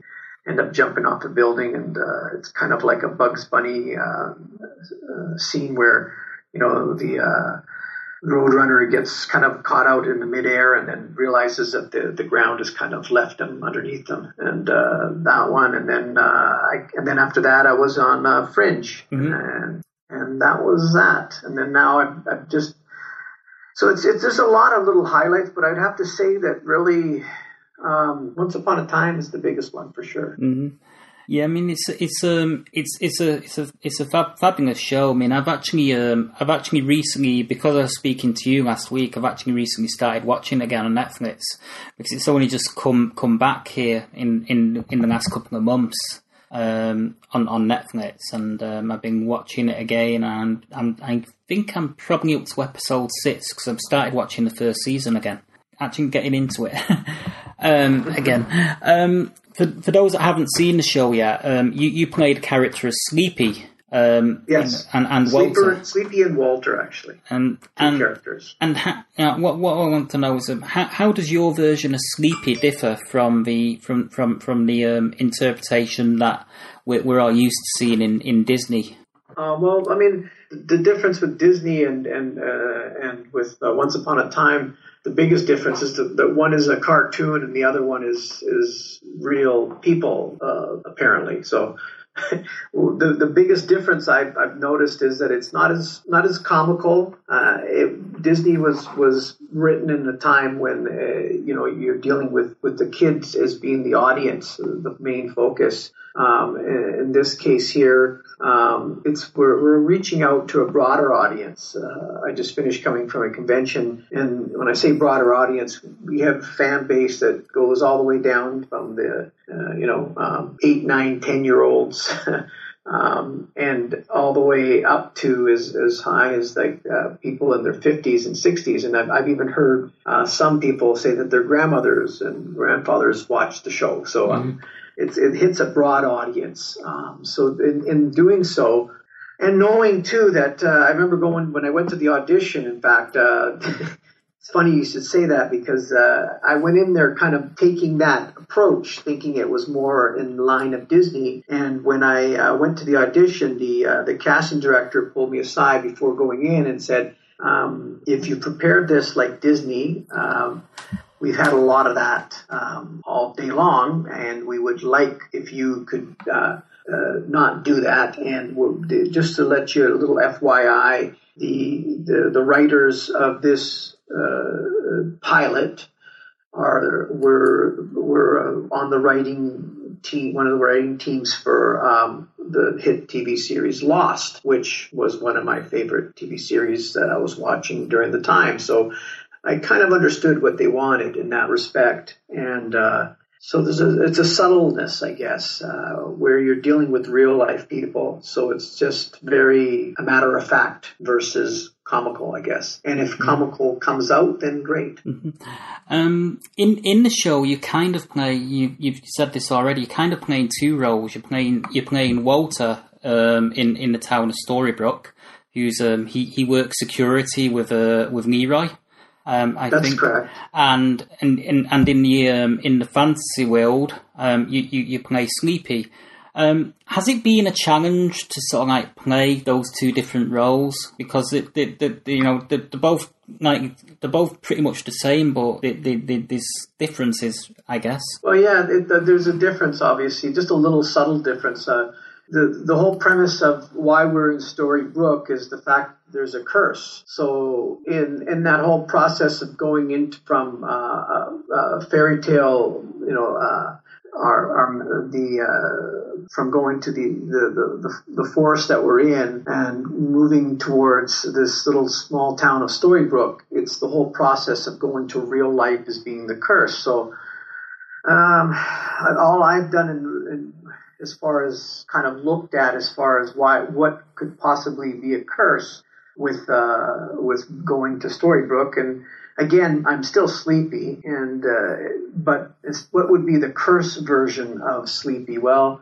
end up jumping off a building, and uh, it's kind of like a Bugs Bunny uh, uh, scene where you know the uh, Roadrunner gets kind of caught out in the midair and then realizes that the, the ground has kind of left him underneath them, and uh, that one, and then uh, I, and then after that I was on uh, Fringe, mm-hmm. and and that was that, and then now I've, I've just so it's it's just a lot of little highlights, but I'd have to say that really um, Once Upon a Time is the biggest one for sure. Mm-hmm. Yeah, I mean it's it's um it's it's a it's a it's a fab, fabulous show. I mean I've actually um I've actually recently because I was speaking to you last week I've actually recently started watching again on Netflix because it's only just come come back here in in in the last couple of months um on on Netflix and um, I've been watching it again and I'm I think I'm probably up to episode six because I've started watching the first season again actually getting into it um, again. Um, for, for those that haven't seen the show yet, um, you, you played a character as Sleepy. Um, yes, and, and Sleeper, Walter. Sleepy and Walter, actually. And, Two and, characters. And ha, what, what I want to know is um, how, how does your version of Sleepy differ from the from from from the um, interpretation that we're, we're, all used to seeing in in Disney? Uh, well, I mean, the difference with Disney and and uh, and with uh, Once Upon a Time the biggest difference is that one is a cartoon and the other one is is real people uh, apparently. So the the biggest difference I've, I've noticed is that it's not as not as comical. Uh, it, Disney was was written in a time when uh, you know you're dealing with with the kids as being the audience, the main focus. Um, in this case here, um, it's we're, we're reaching out to a broader audience. Uh, I just finished coming from a convention, and when I say broader audience, we have a fan base that goes all the way down from the uh, you know um, eight, nine, ten year olds. Um, and all the way up to as, as high as like uh, people in their 50s and 60s. And I've, I've even heard uh, some people say that their grandmothers and grandfathers watched the show. So um, mm-hmm it hits a broad audience. Um, so in, in, doing so, and knowing too that uh, I remember going when I went to the audition. In fact, uh, it's funny you should say that because uh, I went in there kind of taking that approach, thinking it was more in line of Disney. And when I uh, went to the audition, the uh, the casting director pulled me aside before going in and said. Um, if you prepared this like Disney, um, We've had a lot of that um, all day long, and we would like if you could uh, uh, not do that. And just to let you a little FYI, the, the, the writers of this uh, pilot are were were uh, on the writing team, one of the writing teams for um, the hit TV series Lost, which was one of my favorite TV series that I was watching during the time. So I kind of understood what they wanted in that respect, and uh, so there's a, it's a subtleness, I guess, uh, where you're dealing with real life people. So it's just very a matter of fact versus comical, I guess. And if mm-hmm. comical comes out, then great. Mm-hmm. Um, in in the show, you kind of play. You you've said this already. You're kind of playing two roles. You're playing you're playing Walter um, in in the town of Storybrooke, who's um, he he works security with uh, with Leroy. Um, I That's think, correct. And and and, and in the um, in the fantasy world, um, you, you, you play Sleepy. Um, has it been a challenge to sort of like play those two different roles because it, the, the, you know they're, they're, both like they're both pretty much the same, but there's differences, I guess. Well, yeah, it, there's a difference, obviously, just a little subtle difference. Uh, the the whole premise of why we're in Storybrooke is the fact there's a curse. So in in that whole process of going into from uh, a, a fairy tale, you know. Uh, our, our the uh, from going to the, the, the, the forest that we're in and moving towards this little small town of Storybrooke, it's the whole process of going to real life as being the curse. So um, all I've done in, in as far as kind of looked at as far as why what could possibly be a curse with uh, with going to Storybrooke. And again I'm still sleepy and uh, but what would be the curse version of sleepy? Well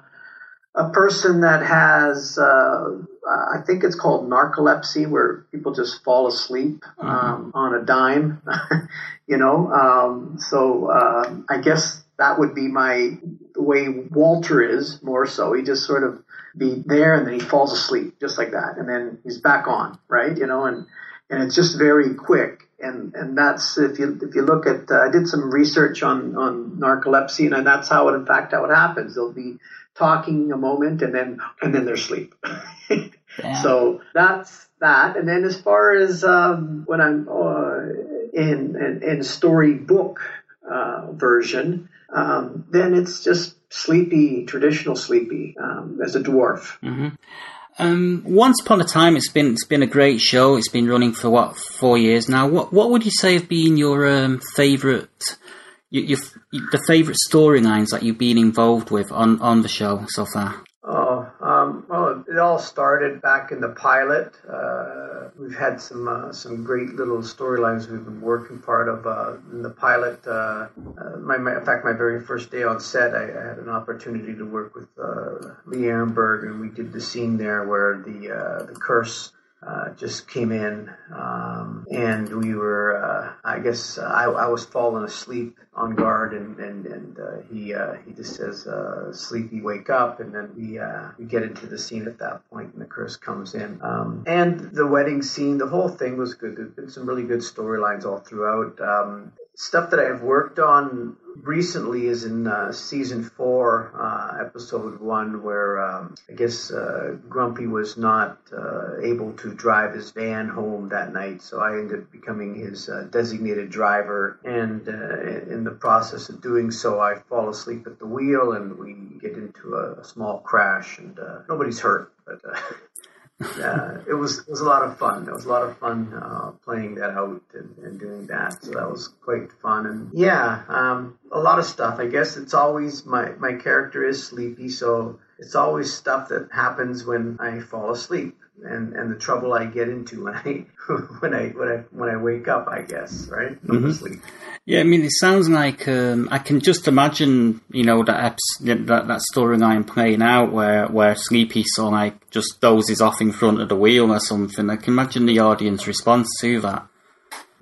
a person that has uh, I think it's called narcolepsy where people just fall asleep mm-hmm. um, on a dime you know? Um, so uh, I guess that would be my the way Walter is more so. He just sort of be there and then he falls asleep just like that, and then he's back on, right? You know, and and it's just very quick. And and that's if you if you look at uh, I did some research on on narcolepsy, and that's how it in fact how it happens. They'll be talking a moment and then and then they're asleep. so that's that. And then as far as um, when I'm uh, in, in in storybook uh, version, um, then it's just sleepy, traditional sleepy um, as a dwarf. Mm-hmm. Um, once upon a time, it's been it's been a great show. It's been running for what four years now. What what would you say have been your um, favorite, your, your, the favorite storylines that you've been involved with on on the show so far? It all started back in the pilot. Uh, we've had some uh, some great little storylines we've been working part of uh, in the pilot. Uh, uh, my, my, in fact, my very first day on set, I, I had an opportunity to work with uh, Lee Arenberg, and we did the scene there where the the curse uh, just came in, um, and we were, uh, I guess, uh, I, I, was falling asleep on guard, and and, and uh, he uh, he just says, "Sleepy, wake up!" And then we we get into the scene at that point, and the curse comes in, um, and the wedding scene, the whole thing was good. There's been some really good storylines all throughout. Um, stuff that I've worked on recently is in uh, season four, uh, episode one, where um, I guess uh, Grumpy was not uh, able to drive his van home that night, so I ended up becoming his uh, designated driver. And uh, in the process of doing so, I fall asleep at the wheel, and we get into a, a small crash, and nobody's hurt, but. yeah, it was it was a lot of fun. It was a lot of fun uh, playing that out and, and, doing that. So that was quite fun. And yeah, um, a lot of stuff. I guess it's always my my character is sleepy, so it's always stuff that happens when I fall asleep and and the trouble I get into when I when I when I when I wake up. I guess right mm-hmm. Yeah, I mean, it sounds like um, I can just imagine, you know, that that that storyline playing out where where Sleepy sort of like just dozes off in front of the wheel or something. I can imagine the audience response to that.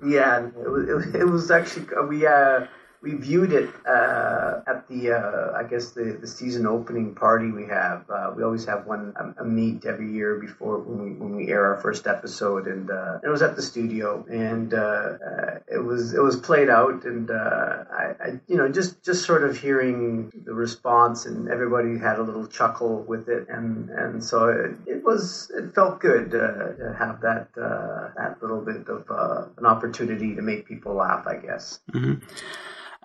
Yeah, it was, it was actually we uh, we viewed it uh, at the uh, I guess the, the season opening party we have. Uh, we always have one a, a, meet every year before when we when we air our first episode, and uh, it was at the studio, and uh, uh, it was it was played out, and I, I, you know just just sort of hearing the response, and everybody had a little chuckle with it, and and so it, it was it felt good to have that that little bit of an opportunity to make people laugh, I guess. Mm-hmm.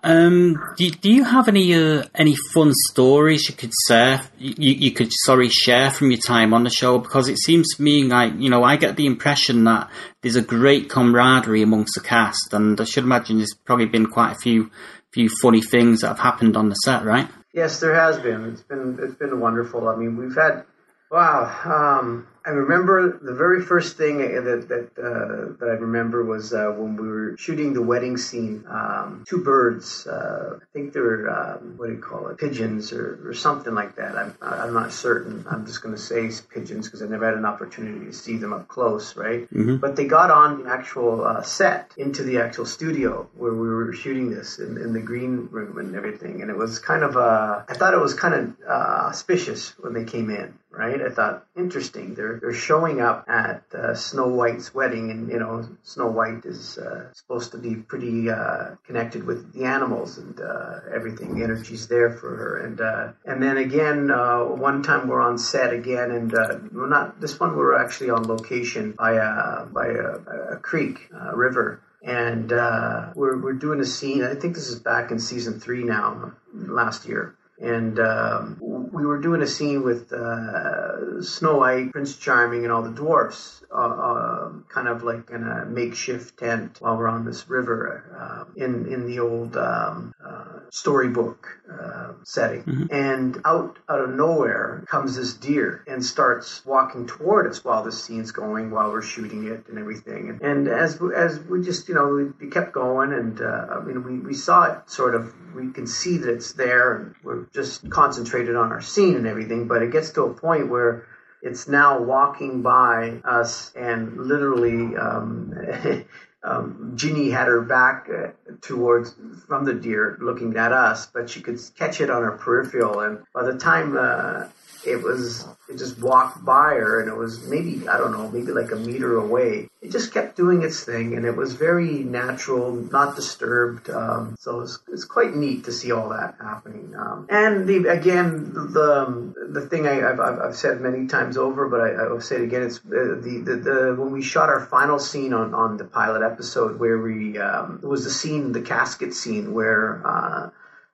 Um, do, do you have any uh, any fun stories you could share? You, you could sorry share from your time on the show because it seems to me like you know I get the impression that there's a great camaraderie amongst the cast, and I should imagine there's probably been quite a few few funny things that have happened on the set, right? Yes, there has been. It's been it's been wonderful. I mean, we've had wow. Um, I remember the very first thing that that uh, that I remember was uh, when we were shooting the wedding scene. Um, two birds, uh, I think they're um, what do you call it, pigeons or, or something like that. I'm I'm not certain. I'm just going to say pigeons because I never had an opportunity to see them up close, right? Mm-hmm. But they got on the actual uh, set into the actual studio where we were shooting this in, in, the green room and everything, and it was kind of uh, I thought it was kind of uh, auspicious when they came in, right? I thought interesting. They're they're showing up at uh, Snow White's wedding, and you know Snow White is uh, supposed to be pretty uh, connected with the animals and uh, everything. The energy's there for her, and uh, and then again, uh, one time we're on set again, and we're not this one. We're actually on location by a by a, a creek, a river and we're, we're doing a scene. I think this is back in season three now, last year and um, we were doing a scene with uh, Snow White, Prince Charming, and all the dwarfs, uh, uh, kind of like in a makeshift tent while we're on this river uh, in in the old um, uh, storybook uh, setting. Mm-hmm. And out out of nowhere comes this deer and starts walking toward us while the scene's going, while we're shooting it and everything. And, and as as we just you know we kept going, and I mean we, we saw it sort of we can see that it's there and we're just concentrated on our scene and everything but it gets to a point where it's now walking by us and literally um, um, Ginny had her back uh, towards from the deer looking at us but she could catch it on her peripheral and by the time uh, it was it just walked by her and it was maybe I don't know maybe like a meter away. It just kept doing its thing and it was very natural, not disturbed. Um, so it's it's quite neat to see all that happening. Um, and the again the the thing I, have I've said many times over, but I, I will say it again. It's uh, the, the, the when we shot our final scene on on the pilot episode where we um, it was the scene the casket scene where. Uh,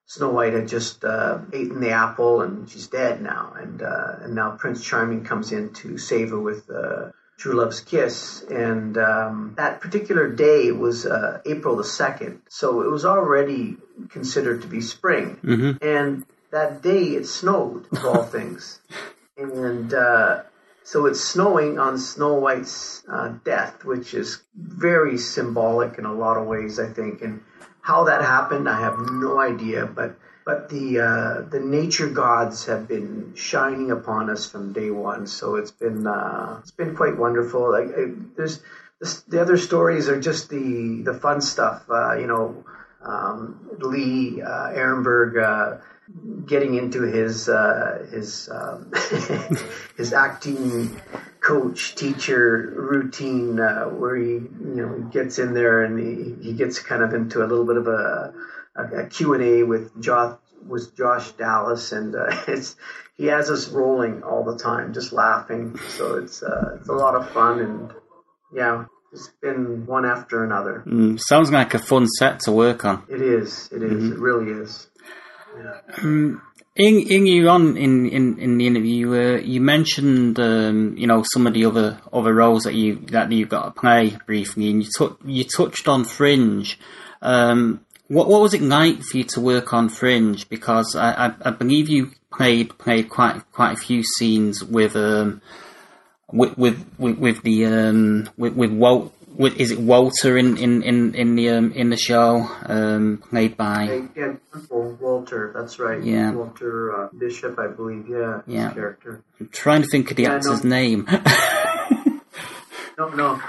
Snow White had just uh, eaten the apple and she's dead now, and uh, and now Prince Charming comes in to save her with uh, True Love's Kiss, and um, that particular day was uh, April the second, so it was already considered to be spring, mm-hmm. and that day it snowed of all things, and. Uh, so it's snowing on Snow White's uh, death, which is very symbolic in a lot of ways, I think. And how that happened, I have no idea, but but the uh, the nature gods have been shining upon us from day one. So it's been uh, it's been quite wonderful. Like there's this, the other stories are just the the fun stuff. Uh, you know, um, Lee uh, Arenberg uh, getting into his uh, his um, his acting coach teacher routine uh, where he you know gets in there and he, he gets kind of into a little bit of a, a, a Q&A with Josh with Josh Dallas. And uh, it's he has us rolling all the time just laughing. So it's uh, it's a lot of fun. And yeah it's been one after another. Mm, sounds like a fun set to work on. It is. It is, mm-hmm. it really is. Yeah. Um, in, in you on in, in, in the interview, uh, you mentioned um, you know some of the other other roles that you that you've got to play briefly, and you you touched on Fringe. Um, what what was it like for you to work on Fringe? Because I, I, I believe you played played quite quite a few scenes with um with with with, with the um with with Walt is it Walter in in in in the um, in the show, um, played by? Yeah, Walter. That's right. Yeah, Walter uh, Bishop, I believe. Yeah, yeah. character. I'm trying to think of the yeah, actor's no. name. no, no.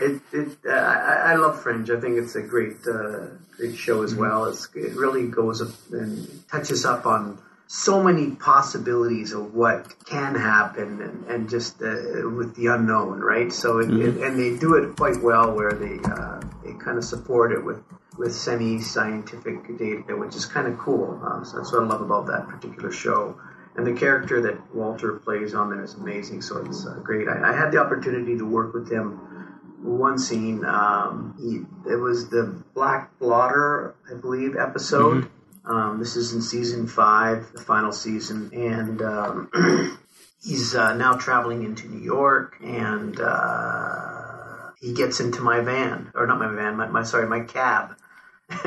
it, it uh, I, I love Fringe. I think it's a great uh, great show as well. It's, it really goes up and touches up on so many possibilities of what can happen and, and just uh, with the unknown, right? So it, it, and they do it quite well where they uh, they kind of support it with with semi scientific data, which is kind of cool. Um, so that's what I love about that particular show. And the character that Walter plays on there is amazing, so it's uh, great. I, I had the opportunity to work with him one scene. Um, he, it was the Black Blotter, I believe, episode. Um, this is in season five, the final season, and um, he's uh, now traveling into New York, and uh, he gets into my van, or not my van, my, my sorry, my cab.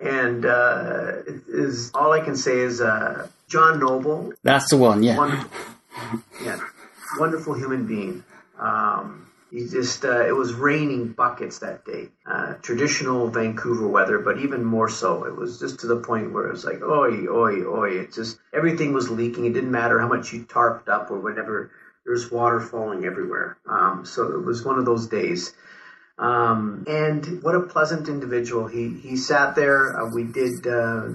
and uh, is all I can say is uh, John Noble, That's the one, yeah. wonderful, yeah, wonderful human being. Um, just uh, it was raining buckets that day, uh, traditional Vancouver weather, but even more so. It was just to the point where it was like, oi, oi, oi. It just everything was leaking. It didn't matter how much you tarped up or whatever. There was water falling everywhere. Um, so it was one of those days. Um, and what a pleasant individual. He he sat there. Uh, we did uh,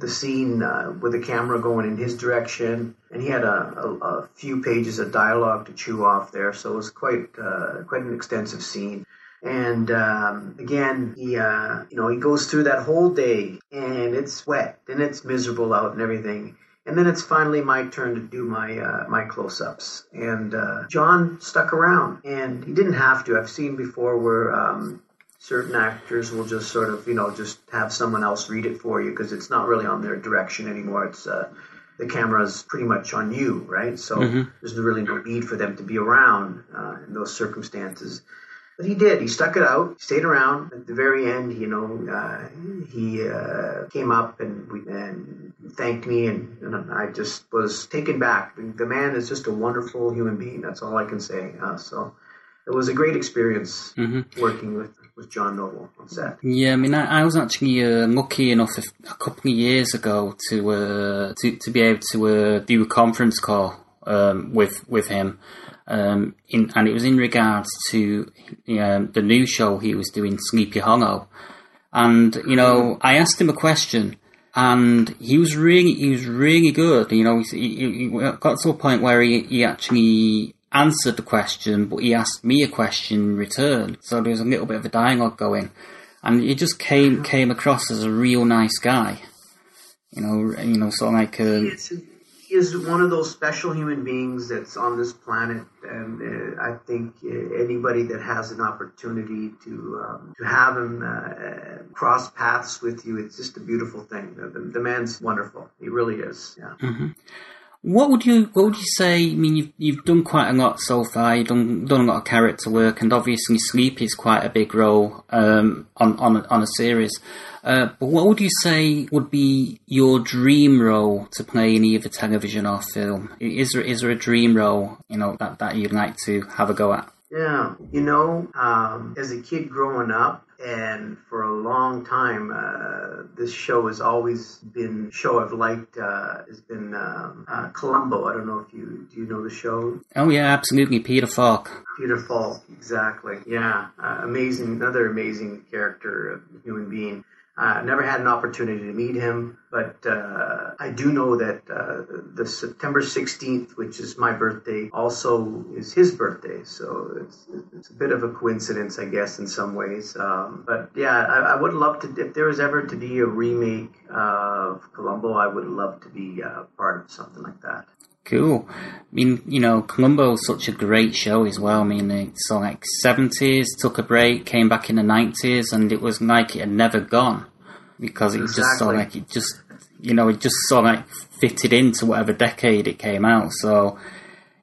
the scene uh, with the camera going in his direction, and he had a, a, a few pages of dialogue to chew off there. So it was quite uh, quite an extensive scene. And um, again, he uh, you know he goes through that whole day, and it's wet and it's miserable out and everything. And then it's finally my turn to do my uh, my close-ups. And uh, John stuck around, and he didn't have to. I've seen before where um, certain actors will just sort of, you know, just have someone else read it for you because it's not really on their direction anymore. It's uh, the camera's pretty much on you, right? So there's really no need for them to be around uh, in those circumstances. But he did. He stuck it out. Stayed around. At the very end, you know, uh, he uh, came up and we, and thanked me, and, and I just was taken back. The man is just a wonderful human being. That's all I can say. Uh, so it was a great experience working with with John Noble on set. Yeah, I mean, I, I was actually uh, lucky enough a, a couple of years ago to uh, to to be able to uh, do a conference call um, with with him, um, in and it was in regards to um, the new show he was doing, Sleepy Hollow, and you know, I asked him a question. And he was really, he was really good. You know, he, he, got to a point where he, he actually answered the question, but he asked me a question in return. So there was a little bit of a dialogue going, and he just came came across as a real nice guy. You know, you know, sort of like a, is one of those special human beings that's on this planet, and uh, I think uh, anybody that has an opportunity to um, to have him uh, cross paths with you, it's just a beautiful thing. The, the, man's wonderful. He really is. Yeah. What would you What would you say? I mean, you've you've done quite a lot so far. You've done done a lot of character work, and obviously sleep is quite a big role um, on on a, on a series. Uh, but what would you say would be your dream role to play in either television or film? Is there is there a dream role you know that that you'd like to have a go at? Yeah, you know, um, as a kid growing up, and for a long time, uh, this show has always been show I've liked. Uh, has been um, uh, Columbo. I don't know if you do you know the show. Oh yeah, absolutely, Peter Falk. Peter Falk, exactly. Yeah, uh, amazing. Another amazing character, human being. Uh, never had an opportunity to meet him, but uh, I do know that uh, the September 16th, which is my birthday, also is his birthday. So it's, it's a bit of a coincidence, I guess, in some ways. Um, but yeah, I, I would love to, if there was ever to be a remake of Columbo, I would love to be uh, part of something like that. Cool. I mean, you know, Columbo's such a great show as well. I mean, it's like seventies, took a break, came back in the nineties, and it was like it had never gone because it just sort of like it just, you know, it just sort of like fitted into whatever decade it came out. So,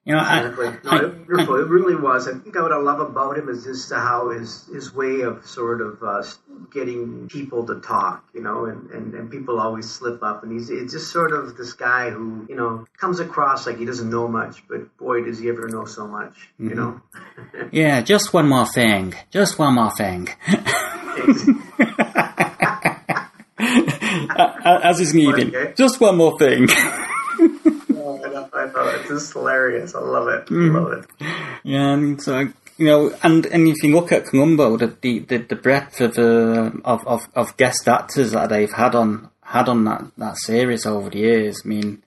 you know, I, No, I, it, it really was. I think what I love about him is just how his his way of sort of uh, getting people to talk, you know, and, and, and people always slip up, and he's it's just sort of this guy who you know comes across like he doesn't know much, but boy does he ever know so much, you know. yeah, just one more thing, just one more thing. As is needed. Okay. Just one more thing. I know, I know. It's just hilarious. I love it. Mm-hmm. Love it. Yeah, and so you know, and, and if you look at Columbo, the the, the, breadth of, uh, of of of guest actors that they've had on had on that, that series over the years, I mean,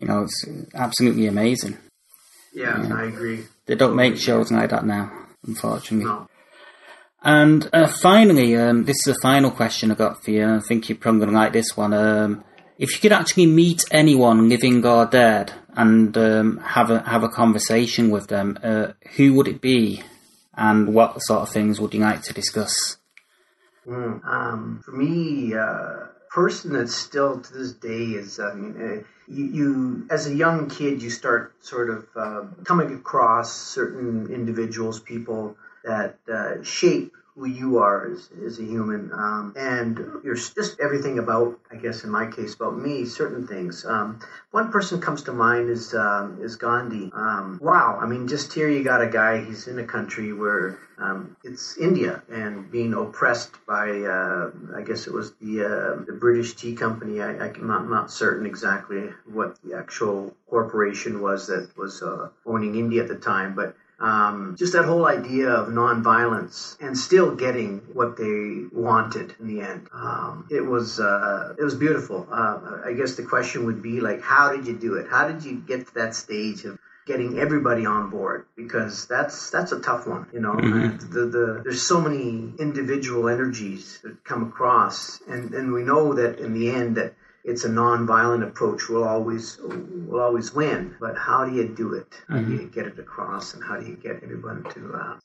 you know, it's absolutely amazing. Yeah, I agree. They don't make shows like that now, unfortunately. No. And uh, finally, um, this is the final question I got for you. I think you're probably going to like this one. Um, if you could actually meet anyone, living or dead, and um, have a have a conversation with them, uh, who would it be, and what sort of things would you like to discuss? Um, for me, uh, person that's still to this day is I mean, uh, you, you as a young kid you start sort of uh, coming across certain individuals, people that uh, shape who you are as, as a human, um, and you're just everything about, I guess in my case, about me, certain things. Um, one person comes to mind is um, is Gandhi. Um, wow, I mean, just here you got a guy. He's in a country where um, it's India and being oppressed by, uh, I guess it was the uh, the British Tea Company. I, I'm not, not certain exactly what the actual corporation was that was uh, owning India at the time, but um, just that whole idea of nonviolence and still getting what they wanted in the end. Um, it was uh, it was beautiful. Uh, I guess the question would be like, how did you do it? How did you get to that stage of getting everybody on board? Because that's that's a tough one. You know, Mm-hmm. the, the there's so many individual energies that come across, and and we know that in the end that it's a non-violent approach will always will always win. But how do you do it? How do you get it across, and how do you get everyone to uh,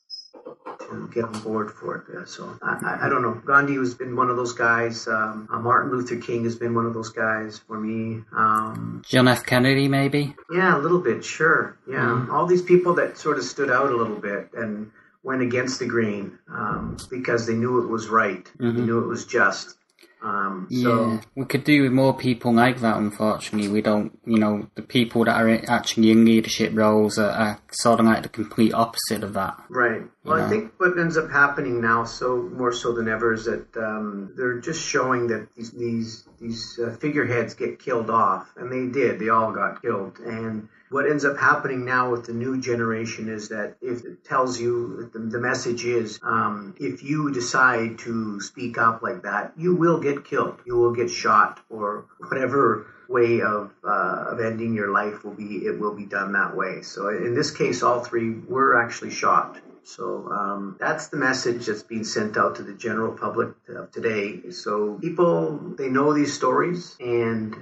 to get on board for it? Uh, so I, I, I don't know. Gandhi has been one of those guys. Um, uh, Martin Luther King has been one of those guys for me. Um, John F. Kennedy, maybe. yeah, a little bit, sure. Yeah, all these people that sort of stood out a little bit and went against the grain um, because they knew it was right. They knew it was just. Um, so Yeah, we could do with more people like that. Unfortunately, we don't. You know, the people that are actually in leadership roles are, are sort of like the complete opposite of that. Right. Well. I think what ends up happening now, so more so than ever, is that um, they're just showing that these these these uh, figureheads get killed off, and they did. They all got killed, and what ends up happening now with the new generation is that if it tells you the, the message is um, if you decide to speak up like that, you will get killed. You will get shot or whatever way of uh, of ending your life will be it will be done that way. So in this case, all three were actually shot. So um, that's the message that's being sent out to the general public of today. So people they know these stories and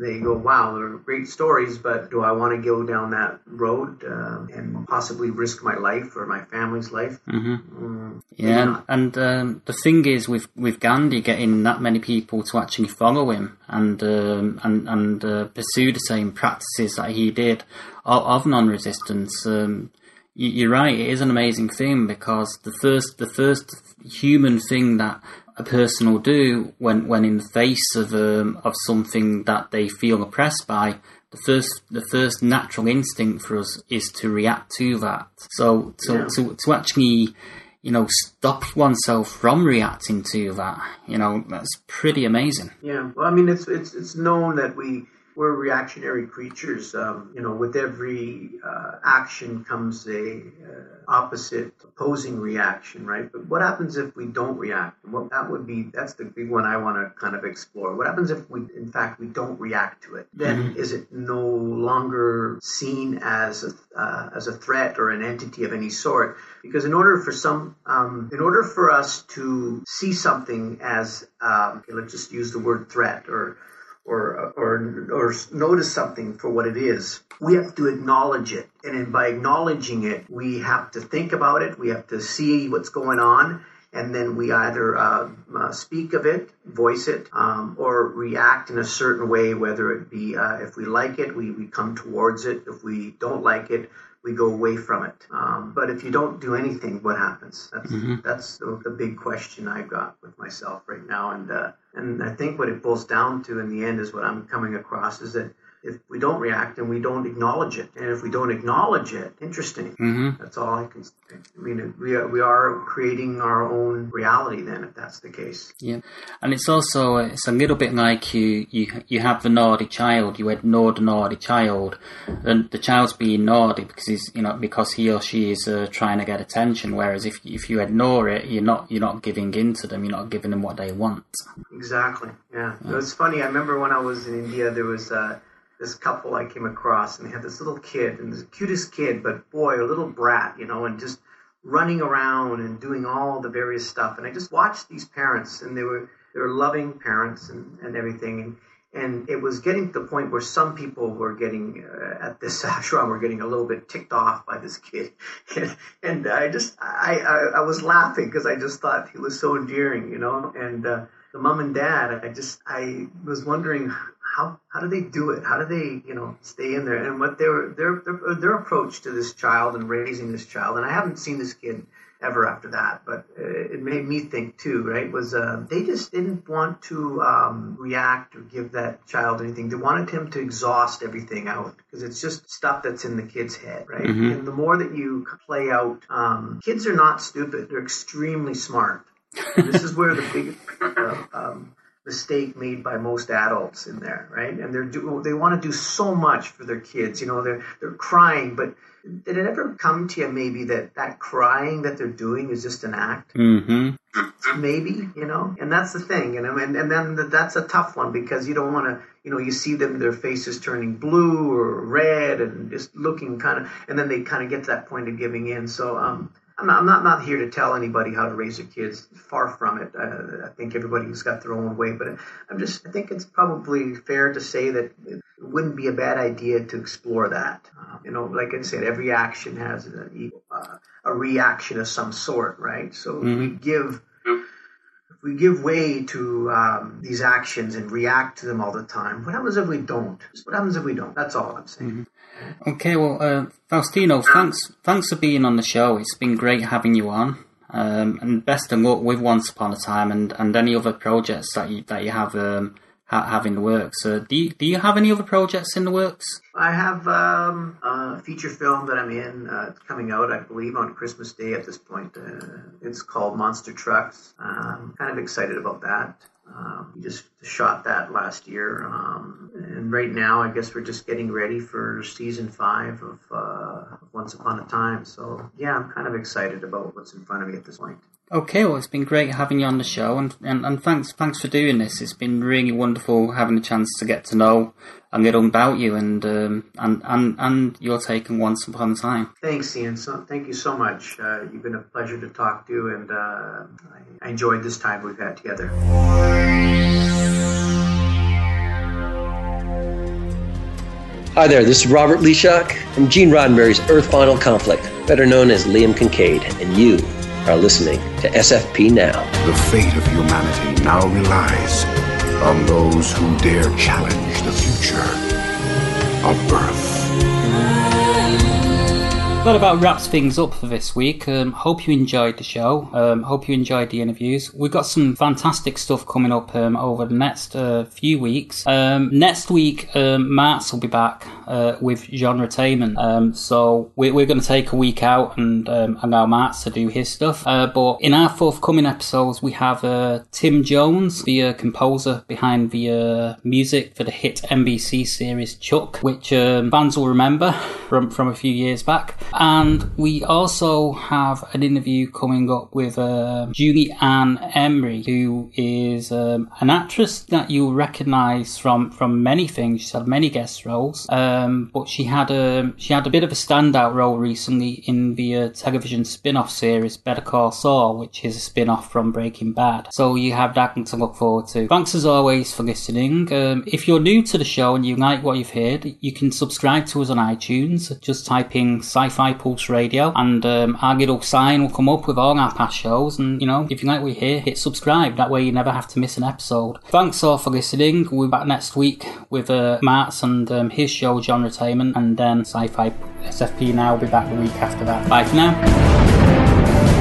they go, "Wow, they're great stories," but do I want to go down that road uh, and possibly risk my life or my family's life? Mm, Yeah, and, and um, the thing is with with Gandhi getting that many people to actually follow him and um, and and uh, pursue the same practices that he did of, of non-resistance. Um, you're right; it is an amazing thing because the first the first human thing that a person will do when when in the face of um, of something that they feel oppressed by. The first, the first natural instinct for us is to react to that. So, to, Yeah. to, to actually you know, stop oneself from reacting to that. You know, that's pretty amazing. Yeah, well, I mean, it's it's it's known that we we're reactionary creatures. Um, you know, with every uh, action comes a uh, opposite, opposing reaction, right? But what happens if we don't react? Well, that would be that's the big one I want to kind of explore. What happens if we, in fact, we don't react to it? Then is it no longer seen as a uh, as a threat or an entity of any sort? Because in order for some, um, in order for us to see something as, um, okay, let's just use the word threat or or or or notice something for what it is, we have to acknowledge it, and by acknowledging it, we have to think about it. We have to see what's going on, and then we either uh, uh, speak of it, voice it, um, or react in a certain way. Whether it be uh, if we like it, we we come towards it. If we don't like it, we go away from it. Um, but if you don't do anything, what happens? That's that's the, the big question I've got with myself right now. And uh, and I think what it boils down to in the end is what I'm coming across is that if we don't react and we don't acknowledge it. And if we don't acknowledge it, interesting. Mhm. That's all I can say. I mean, we are, we are creating our own reality then, if that's the case. Yeah, and it's also it's a little bit like you you you have the naughty child. You ignore the naughty child, and the child's being naughty because he's you know because he or she is uh, trying to get attention. Whereas if if you ignore it, you're not you're not giving in to them. You're not giving them what they want. Exactly. Yeah. It was funny. I remember when I was in India, there was uh, this couple I came across, and they had this little kid, and the cutest kid, but boy, a little brat, you know, and just running around and doing all the various stuff. And I just watched these parents, and they were they were loving parents and, and everything, and and it was getting to the point where some people were getting uh, at this ashram were getting a little bit ticked off by this kid, and, and I just I I, I was laughing because I just thought he was so endearing, you know, and. Uh, the mom and dad, I just I was wondering how how do they do it? How do they you know stay in there? And what their their their, their approach to this child and raising this child. And I haven't seen this kid ever after that, but it made me think too. Right? Was uh, they just didn't want to um, react or give that child anything? They wanted him to exhaust everything out because it's just stuff that's in the kid's head, right? And the more that you play out, um, kids are not stupid; they're extremely smart. This is where the biggest uh, um, mistake made by most adults in there, right? And they're do, they want to do so much for their kids. You know, they're they're crying, but did it ever come to you maybe that that crying that they're doing is just an act? Mm-hmm. maybe you know and that's the thing and, and then that's a tough one because you don't want to you know you see them their faces turning blue or red and just looking kind of and then they kind of get to that point of giving in so um I'm not, I'm not, not here to tell anybody how to raise their kids. Far from it. Uh, I think everybody's got their own way, but I'm just. I think it's probably fair to say that it wouldn't be a bad idea to explore that. Uh, you know, like I said, every action has a, uh, a reaction of some sort, right? So if we give we give way to um, these actions and react to them all the time, what happens if we don't? What happens if we don't? That's all I'm saying. Okay, well, uh, Faustino, thanks thanks for being on the show. It's been great having you on. Um, and best of luck with Once Upon a Time and, and any other projects that you that you have um, ha- have in the works. Uh, do you, do you have any other projects in the works? I have um, a feature film that I'm in. Uh, coming out, I believe, on Christmas Day at this point. Uh, it's called Monster Trucks. I'm kind of excited about that. Um, we just shot that last year, um, and right now, I guess we're just getting ready for season five of uh, Once Upon a Time. So, yeah, I'm kind of excited about what's in front of me at this point. Okay, well, it's been great having you on the show, and, and, and thanks thanks for doing this. It's been really wonderful having a chance to get to know a little about you and um, and, and and your take on Once Upon a Time. Thanks, Ian. So, thank you so much. Uh, you've been a pleasure to talk to, and uh, I, I enjoyed this time we've had together. Hi there, this is Robert Leeshock from Gene Roddenberry's Earth Final Conflict, better known as Liam Kincaid, and you are listening to SFP Now. The fate of humanity now relies on those who dare challenge the future of birth. That about wraps things up for this week. Um, hope you enjoyed the show. Um, hope you enjoyed the interviews. We've got some fantastic stuff coming up um, over the next uh, few weeks. Um, next week, um, will be back uh, with Genretainment. Um, so we're, we're going to take a week out and um, allow Mats to do his stuff. Uh, but in our forthcoming episodes, we have uh, Tim Jones, the uh, composer behind the uh, music for the hit NBC series Chuck, which fans will remember from, from a few years back. And we also have an interview coming up with uh, Julie Ann Emery, who is um, an actress that you'll recognise from, from many things. She's had many guest roles, um, but she had a she had a bit of a standout role recently in the uh, television spin-off series Better Call Saul, which is a spin-off from Breaking Bad. So you have that to look forward to. Thanks as always for listening. Um, if you're new to the show and you like what you've heard, you can subscribe to us on iTunes. Just type in Sci-Fi Pulse Radio, and um, our little sign will come up with all our past shows. And you know, if you like what you hear, hit subscribe. That way, you never have to miss an episode. Thanks all for listening. We'll be back next week with uh, and um, his show, Genretainment, and then Sci-Fi SFP. Now will be back the week after that. Bye for now.